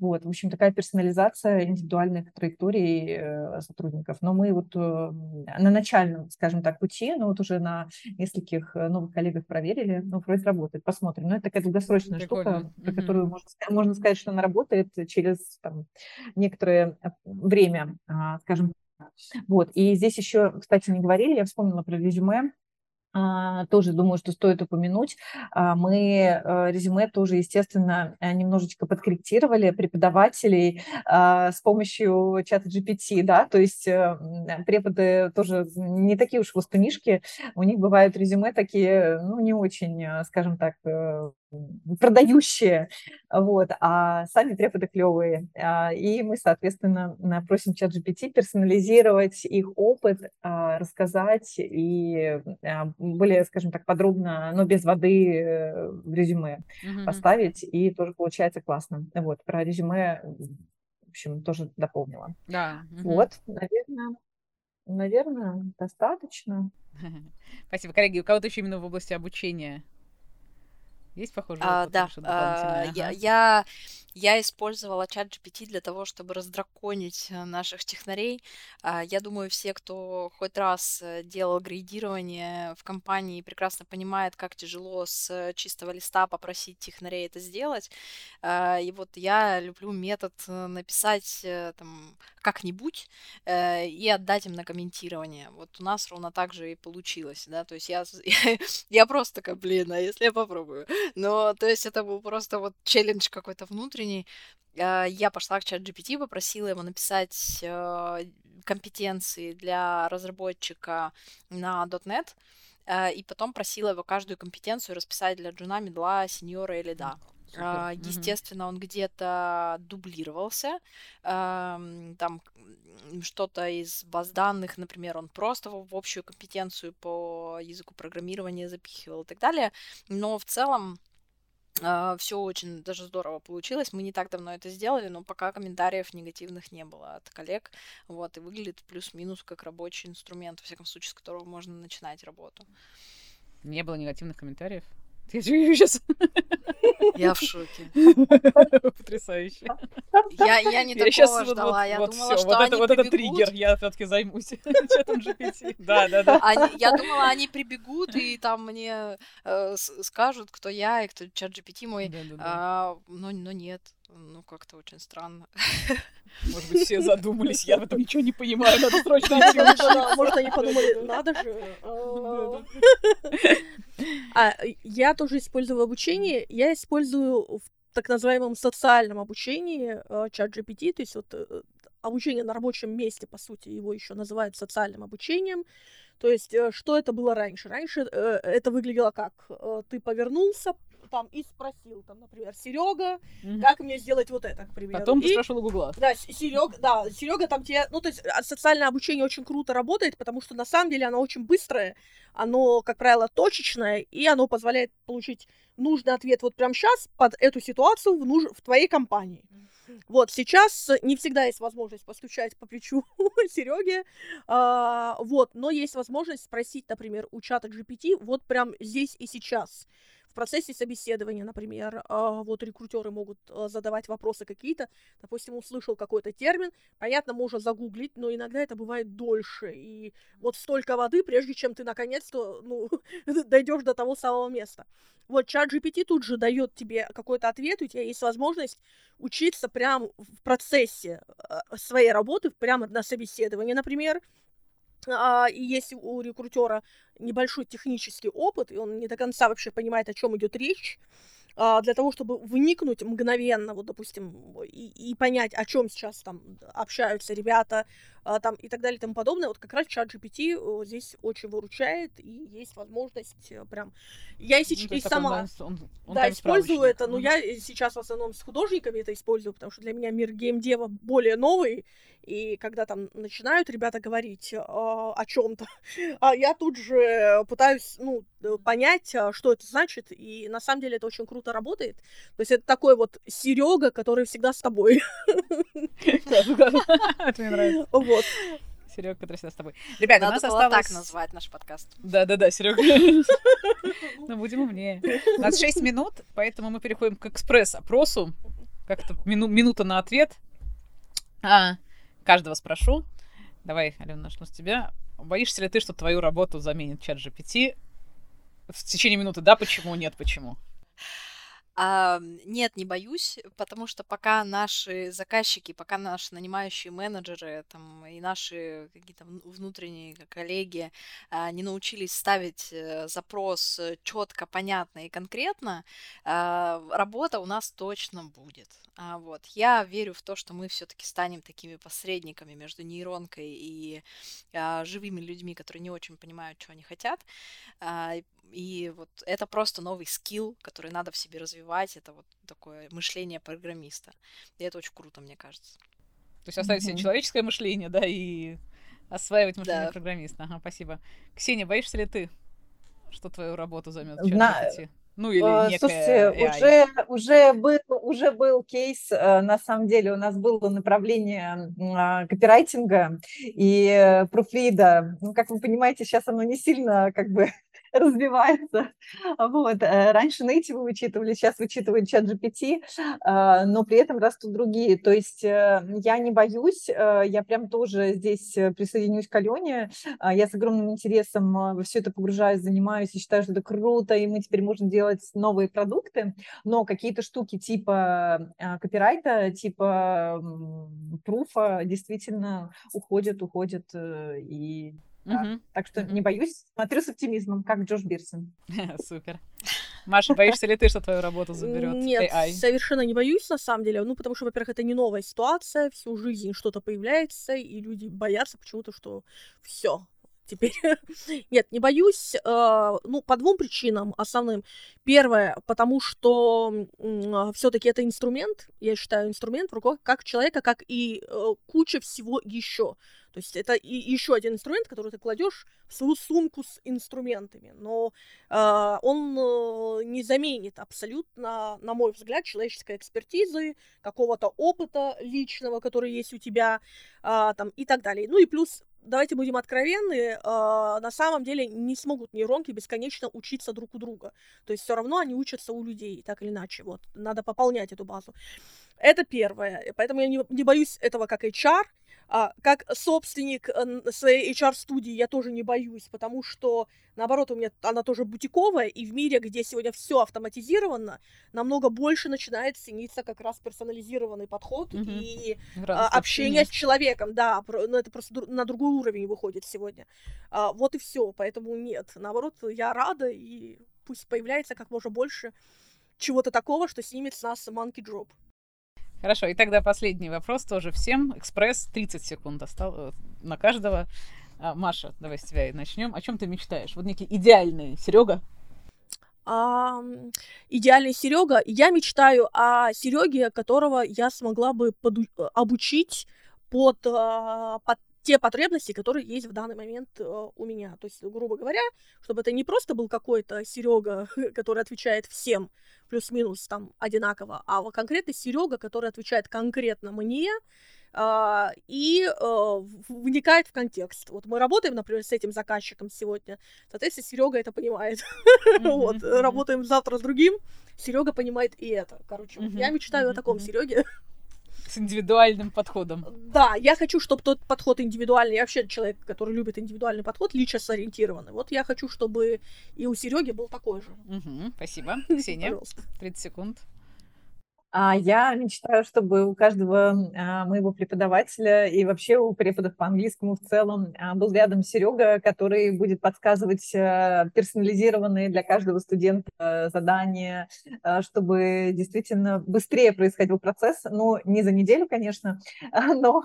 Вот, в общем, такая персонализация индивидуальных траекторий э, сотрудников. Но мы вот э, на начальном, скажем так, пути, но вот уже на нескольких э, новых коллегах проверили, ну, вроде работает, посмотрим. Но это такая долгосрочная Прикольно. штука, про которую можно, можно сказать, что она работает через там, некоторое время, а, скажем вот, и здесь еще, кстати, не говорили, я вспомнила про резюме. а, тоже думаю, что стоит упомянуть. А, мы э, резюме тоже, естественно, э, немножечко подкорректировали преподавателей а, с помощью чата GPT, да, то есть э, преподы тоже не такие уж воспунишки, у них бывают резюме такие, ну, не очень, скажем так, продающие, вот, а сами преподы клевые. И мы, соответственно, просим чат GPT персонализировать их опыт, рассказать и более, скажем так, подробно, но без воды э, в резюме mm-hmm. поставить, и тоже получается классно. Вот, про резюме, в общем, тоже дополнила. Да. Mm-hmm. Вот, наверное, наверное, достаточно. <laughs> Спасибо. Коллеги, у кого-то еще именно в области обучения есть похожие а, Да, а, ага. я, я я использовала чат GPT для того, чтобы раздраконить э, наших технарей. А, я думаю, все, кто хоть раз э, делал грейдирование в компании, прекрасно понимает, как тяжело с чистого листа попросить технарей это сделать. А, и вот я люблю метод э, написать там как-нибудь и отдать им на комментирование. Вот у нас ровно так же и получилось, да, то есть я, <laughs> я просто такая, блин, а если я попробую? Но, то есть это был просто вот челлендж какой-то внутренний, а, я пошла к чат GPT, попросила его написать а, компетенции для разработчика на .NET, а, и потом просила его каждую компетенцию расписать для джуна, медла, сеньора или да. Uh, естественно, он где-то дублировался. Там что-то из баз данных, например, он просто в общую компетенцию по языку программирования запихивал и так далее. Но в целом а, все очень даже здорово получилось. Мы не так давно это сделали, но пока комментариев негативных не было от коллег. Вот, и выглядит плюс-минус как рабочий инструмент, во всяком случае, с которого можно начинать работу. Не было негативных комментариев? Я сейчас... <laughs> Я в шоке. <laughs> Потрясающе. Я, я не я такого сейчас, ждала. Вот, я вот думала, все. что вот это, вот это триггер. Я все-таки займусь <laughs> чатом GPT. Да, да, да. Они, я думала, они прибегут и там мне э, скажут, кто я и кто чат GPT мой. Да, да, да. А, но, но нет. Ну, как-то очень странно. Может быть, все задумались, я в этом ничего не понимаю, надо <laughs> срочно Может, они подумали, надо же. А, я тоже использую в обучении. Я использую в так называемом социальном обучении э, чат GPT, то есть вот э, обучение на рабочем месте, по сути, его еще называют социальным обучением. То есть, э, что это было раньше? Раньше это выглядело как? Ты повернулся, там и спросил, там, например, Серега, mm-hmm. как мне сделать вот это, к примеру. Потом ты спрашивал у Гугла. Да, Серега, да, Серега там тебе, ну, то есть а, социальное обучение очень круто работает, потому что на самом деле оно очень быстрое, оно, как правило, точечное, и оно позволяет получить нужный ответ вот прямо сейчас под эту ситуацию в, нуж... в твоей компании. Вот, сейчас не всегда есть возможность постучать по плечу <laughs> Сереге, а, вот, но есть возможность спросить, например, у чата GPT вот прям здесь и сейчас процессе собеседования, например, а, вот рекрутеры могут а, задавать вопросы какие-то, допустим, услышал какой-то термин, понятно, можно загуглить, но иногда это бывает дольше, и вот столько воды, прежде чем ты наконец-то, ну, <laughs> дойдешь до того самого места. Вот чат GPT тут же дает тебе какой-то ответ, у тебя есть возможность учиться прямо в процессе а, своей работы, прямо на собеседовании, например, а, и если у рекрутера небольшой технический опыт, и он не до конца вообще понимает, о чем идет речь, а, для того, чтобы вникнуть мгновенно, вот, допустим, и, и понять, о чем сейчас там общаются ребята, там и так далее и тому подобное, вот как раз чат GPT здесь очень выручает, и есть возможность э, прям... Я и, сейчас, ну, и сама он, он, да, использую это, но mm-hmm. я сейчас в основном с художниками это использую, потому что для меня мир геймдева более новый, и когда там начинают ребята говорить э, о чем-то, <laughs> а я тут же пытаюсь, ну, э, понять, а, что это значит, и на самом деле это очень круто работает. То есть это такой вот Серега, который всегда с тобой. Это мне нравится. Вот. Серега, который всегда с тобой. Ребята, Надо у нас осталось... так назвать наш подкаст. Да-да-да, Серега. <laughs> Ну, будем умнее. У нас 6 минут, поэтому мы переходим к экспресс-опросу. Как-то минута на ответ. А, каждого спрошу. Давай, Алена, начну с тебя. Боишься ли ты, что твою работу заменит чат GPT? В течение минуты да, почему, нет, почему? А, нет, не боюсь, потому что пока наши заказчики, пока наши нанимающие менеджеры там, и наши какие-то внутренние коллеги а, не научились ставить э, запрос четко, понятно и конкретно, а, работа у нас точно будет. А, вот. Я верю в то, что мы все-таки станем такими посредниками между нейронкой и а, живыми людьми, которые не очень понимают, что они хотят. А, и вот это просто новый скилл, который надо в себе развивать. Это вот такое мышление программиста. И это очень круто, мне кажется. То есть оставить mm-hmm. себе человеческое мышление, да, и осваивать мышление да. программиста. Ага, спасибо. Ксения, боишься ли ты, что твою работу займет На... Ну или а, некая Слушайте, AI. уже, уже, был, уже был кейс, э, на самом деле у нас было направление а, копирайтинга и пруфлида. Ну, как вы понимаете, сейчас оно не сильно как бы <laughs> развивается. Вот. Э, раньше native вычитывали, сейчас вычитывают чат GPT, а, но при этом растут другие. То есть э, я не боюсь, э, я прям тоже здесь присоединюсь к Алене. А, я с огромным интересом во все это погружаюсь, занимаюсь и считаю, что это круто, и мы теперь можем делать новые продукты, но какие-то штуки типа копирайта, типа пруфа действительно уходят, уходят и Угу. Так что не боюсь, смотрю с оптимизмом, как Джош Бирсон. <laughs> Супер. Маша, боишься ли ты, что твою работу заберет Нет, AI? совершенно не боюсь, на самом деле. Ну, потому что, во-первых, это не новая ситуация, всю жизнь что-то появляется, и люди боятся почему-то, что все, теперь. <laughs> Нет, не боюсь. Э, ну, по двум причинам основным. Первое, потому что э, все-таки это инструмент, я считаю, инструмент в руках как человека, как и э, куча всего еще. То есть это и еще один инструмент, который ты кладешь в свою сумку с инструментами. Но э, он э, не заменит абсолютно, на мой взгляд, человеческой экспертизы, какого-то опыта личного, который есть у тебя, там, и так далее. Ну и плюс давайте будем откровенны, э, на самом деле не смогут нейронки бесконечно учиться друг у друга. То есть все равно они учатся у людей, так или иначе. Вот, надо пополнять эту базу. Это первое. Поэтому я не, не боюсь этого как HR. А, как собственник э, своей HR-студии я тоже не боюсь, потому что, наоборот, у меня она тоже бутиковая, и в мире, где сегодня все автоматизировано, намного больше начинает цениться как раз персонализированный подход угу. и а, общение с человеком. Да, ну, это просто на другой уровень выходит сегодня. А, вот и все. Поэтому нет. Наоборот, я рада, и пусть появляется как можно больше чего-то такого, что снимет с нас monkey drop. Хорошо, и тогда последний вопрос тоже всем. Экспресс 30 секунд остал э, на каждого. А, Маша, давай с тебя и начнем. О чем ты мечтаешь? Вот некий идеальный Серега. А, идеальный Серега. Я мечтаю о Сереге, которого я смогла бы поду- обучить под, а, под те потребности, которые есть в данный момент э, у меня. То есть, грубо говоря, чтобы это не просто был какой-то Серега, <laughs> который отвечает всем плюс-минус там одинаково, а вот конкретно Серега, который отвечает конкретно мне, Uh, и uh, вникает в контекст. Вот мы работаем, например, с этим заказчиком сегодня, соответственно, Серега это понимает. <laughs> Вот, работаем завтра с другим, Серега понимает и это. Короче, я мечтаю о таком Сереге. <laughs> С индивидуальным подходом. Да, я хочу, чтобы тот подход индивидуальный, я вообще человек, который любит индивидуальный подход, лично ориентированный. Вот я хочу, чтобы и у Сереги был такой же. Угу, спасибо. <laughs> Ксения, 30 секунд. А я мечтаю, чтобы у каждого а, моего преподавателя и вообще у преподов по английскому в целом а, был рядом Серега, который будет подсказывать персонализированные для каждого студента задания, чтобы действительно быстрее происходил процесс. Ну, не за неделю, конечно, <laughs> но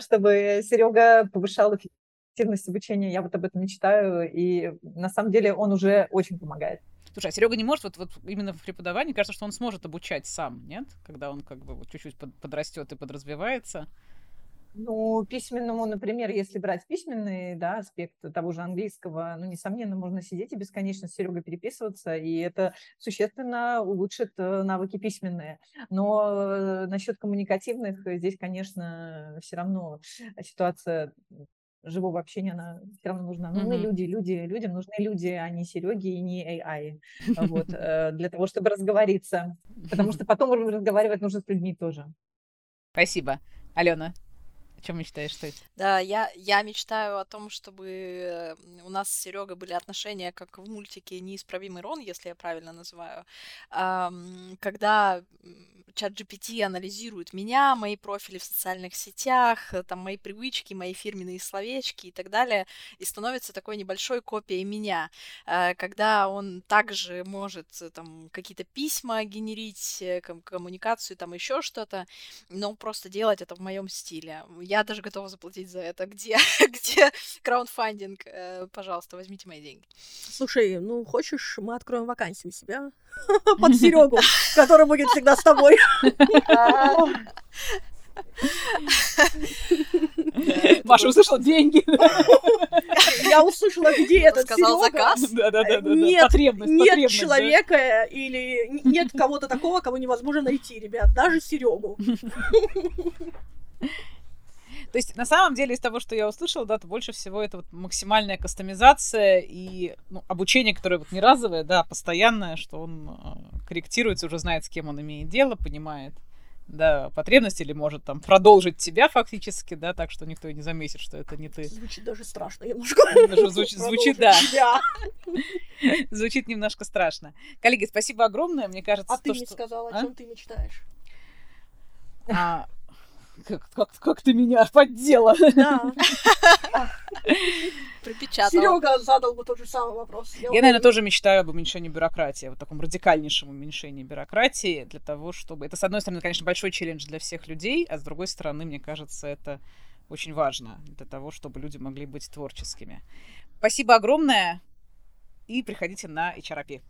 чтобы Серега повышал эффективность обучения. Я вот об этом мечтаю, и на самом деле он уже очень помогает. Слушай, а Серега не может, вот, вот именно в преподавании, кажется, что он сможет обучать сам, нет? Когда он как бы вот чуть-чуть под, подрастет и подразвивается. Ну, письменному, например, если брать письменный да, аспект того же английского, ну, несомненно, можно сидеть и бесконечно с Серегой переписываться, и это существенно улучшит э, навыки письменные. Но э, насчет коммуникативных здесь, конечно, все равно ситуация живого общения, она все равно нужна. Нужны mm-hmm. люди, люди, людям нужны люди, а не Сереги и не AI. <laughs> Вот, э, для того, чтобы разговориться. Потому что <laughs> потом разговаривать нужно с людьми тоже. Спасибо. Алена, чем мечтаешь ты? Да, я, я мечтаю о том, чтобы у нас с Серегой были отношения, как в мультике «Неисправимый Рон», если я правильно называю, когда чат GPT анализирует меня, мои профили в социальных сетях, э, там мои привычки, мои фирменные словечки и так далее, и становится такой небольшой копией меня, э, когда он также может э, там какие-то письма генерить, коммуникацию, там еще что-то, но просто делать это в моем стиле. Я даже готова заплатить за это. Где, <laughs> где краундфандинг? Пожалуйста, возьмите мои деньги. Слушай, ну хочешь, мы откроем вакансию у себя <laughs> под <laughs> Серегу, который будет всегда с тобой. Маша услышала деньги. Я услышала, где этот Сказал заказ? Да-да-да. Нет, нет человека или нет кого-то такого, кого невозможно найти, ребят. Даже Серегу. То есть, на самом деле, из того, что я услышала, да, то больше всего это вот максимальная кастомизация и ну, обучение, которое вот не разовое, да, постоянное, что он э, корректируется, уже знает, с кем он имеет дело, понимает, да, потребности или может там продолжить тебя фактически, да, так что никто и не заметит, что это не ты. Звучит даже страшно немножко. Даже звучит, <laughs> звучит <laughs> да. <laughs> Звучит немножко страшно. Коллеги, спасибо огромное, мне кажется, А ты не что... сказала, о чем а? ты мечтаешь? А, как, как, как ты меня поддела. Да. <laughs> Припечатала. Серега задал бы тот же самый вопрос. Я, Я наверное, тоже мечтаю об уменьшении бюрократии, вот таком радикальнейшем уменьшении бюрократии, для того, чтобы... Это, с одной стороны, конечно, большой челлендж для всех людей, а с другой стороны, мне кажется, это очень важно для того, чтобы люди могли быть творческими. Спасибо огромное, и приходите на HRP.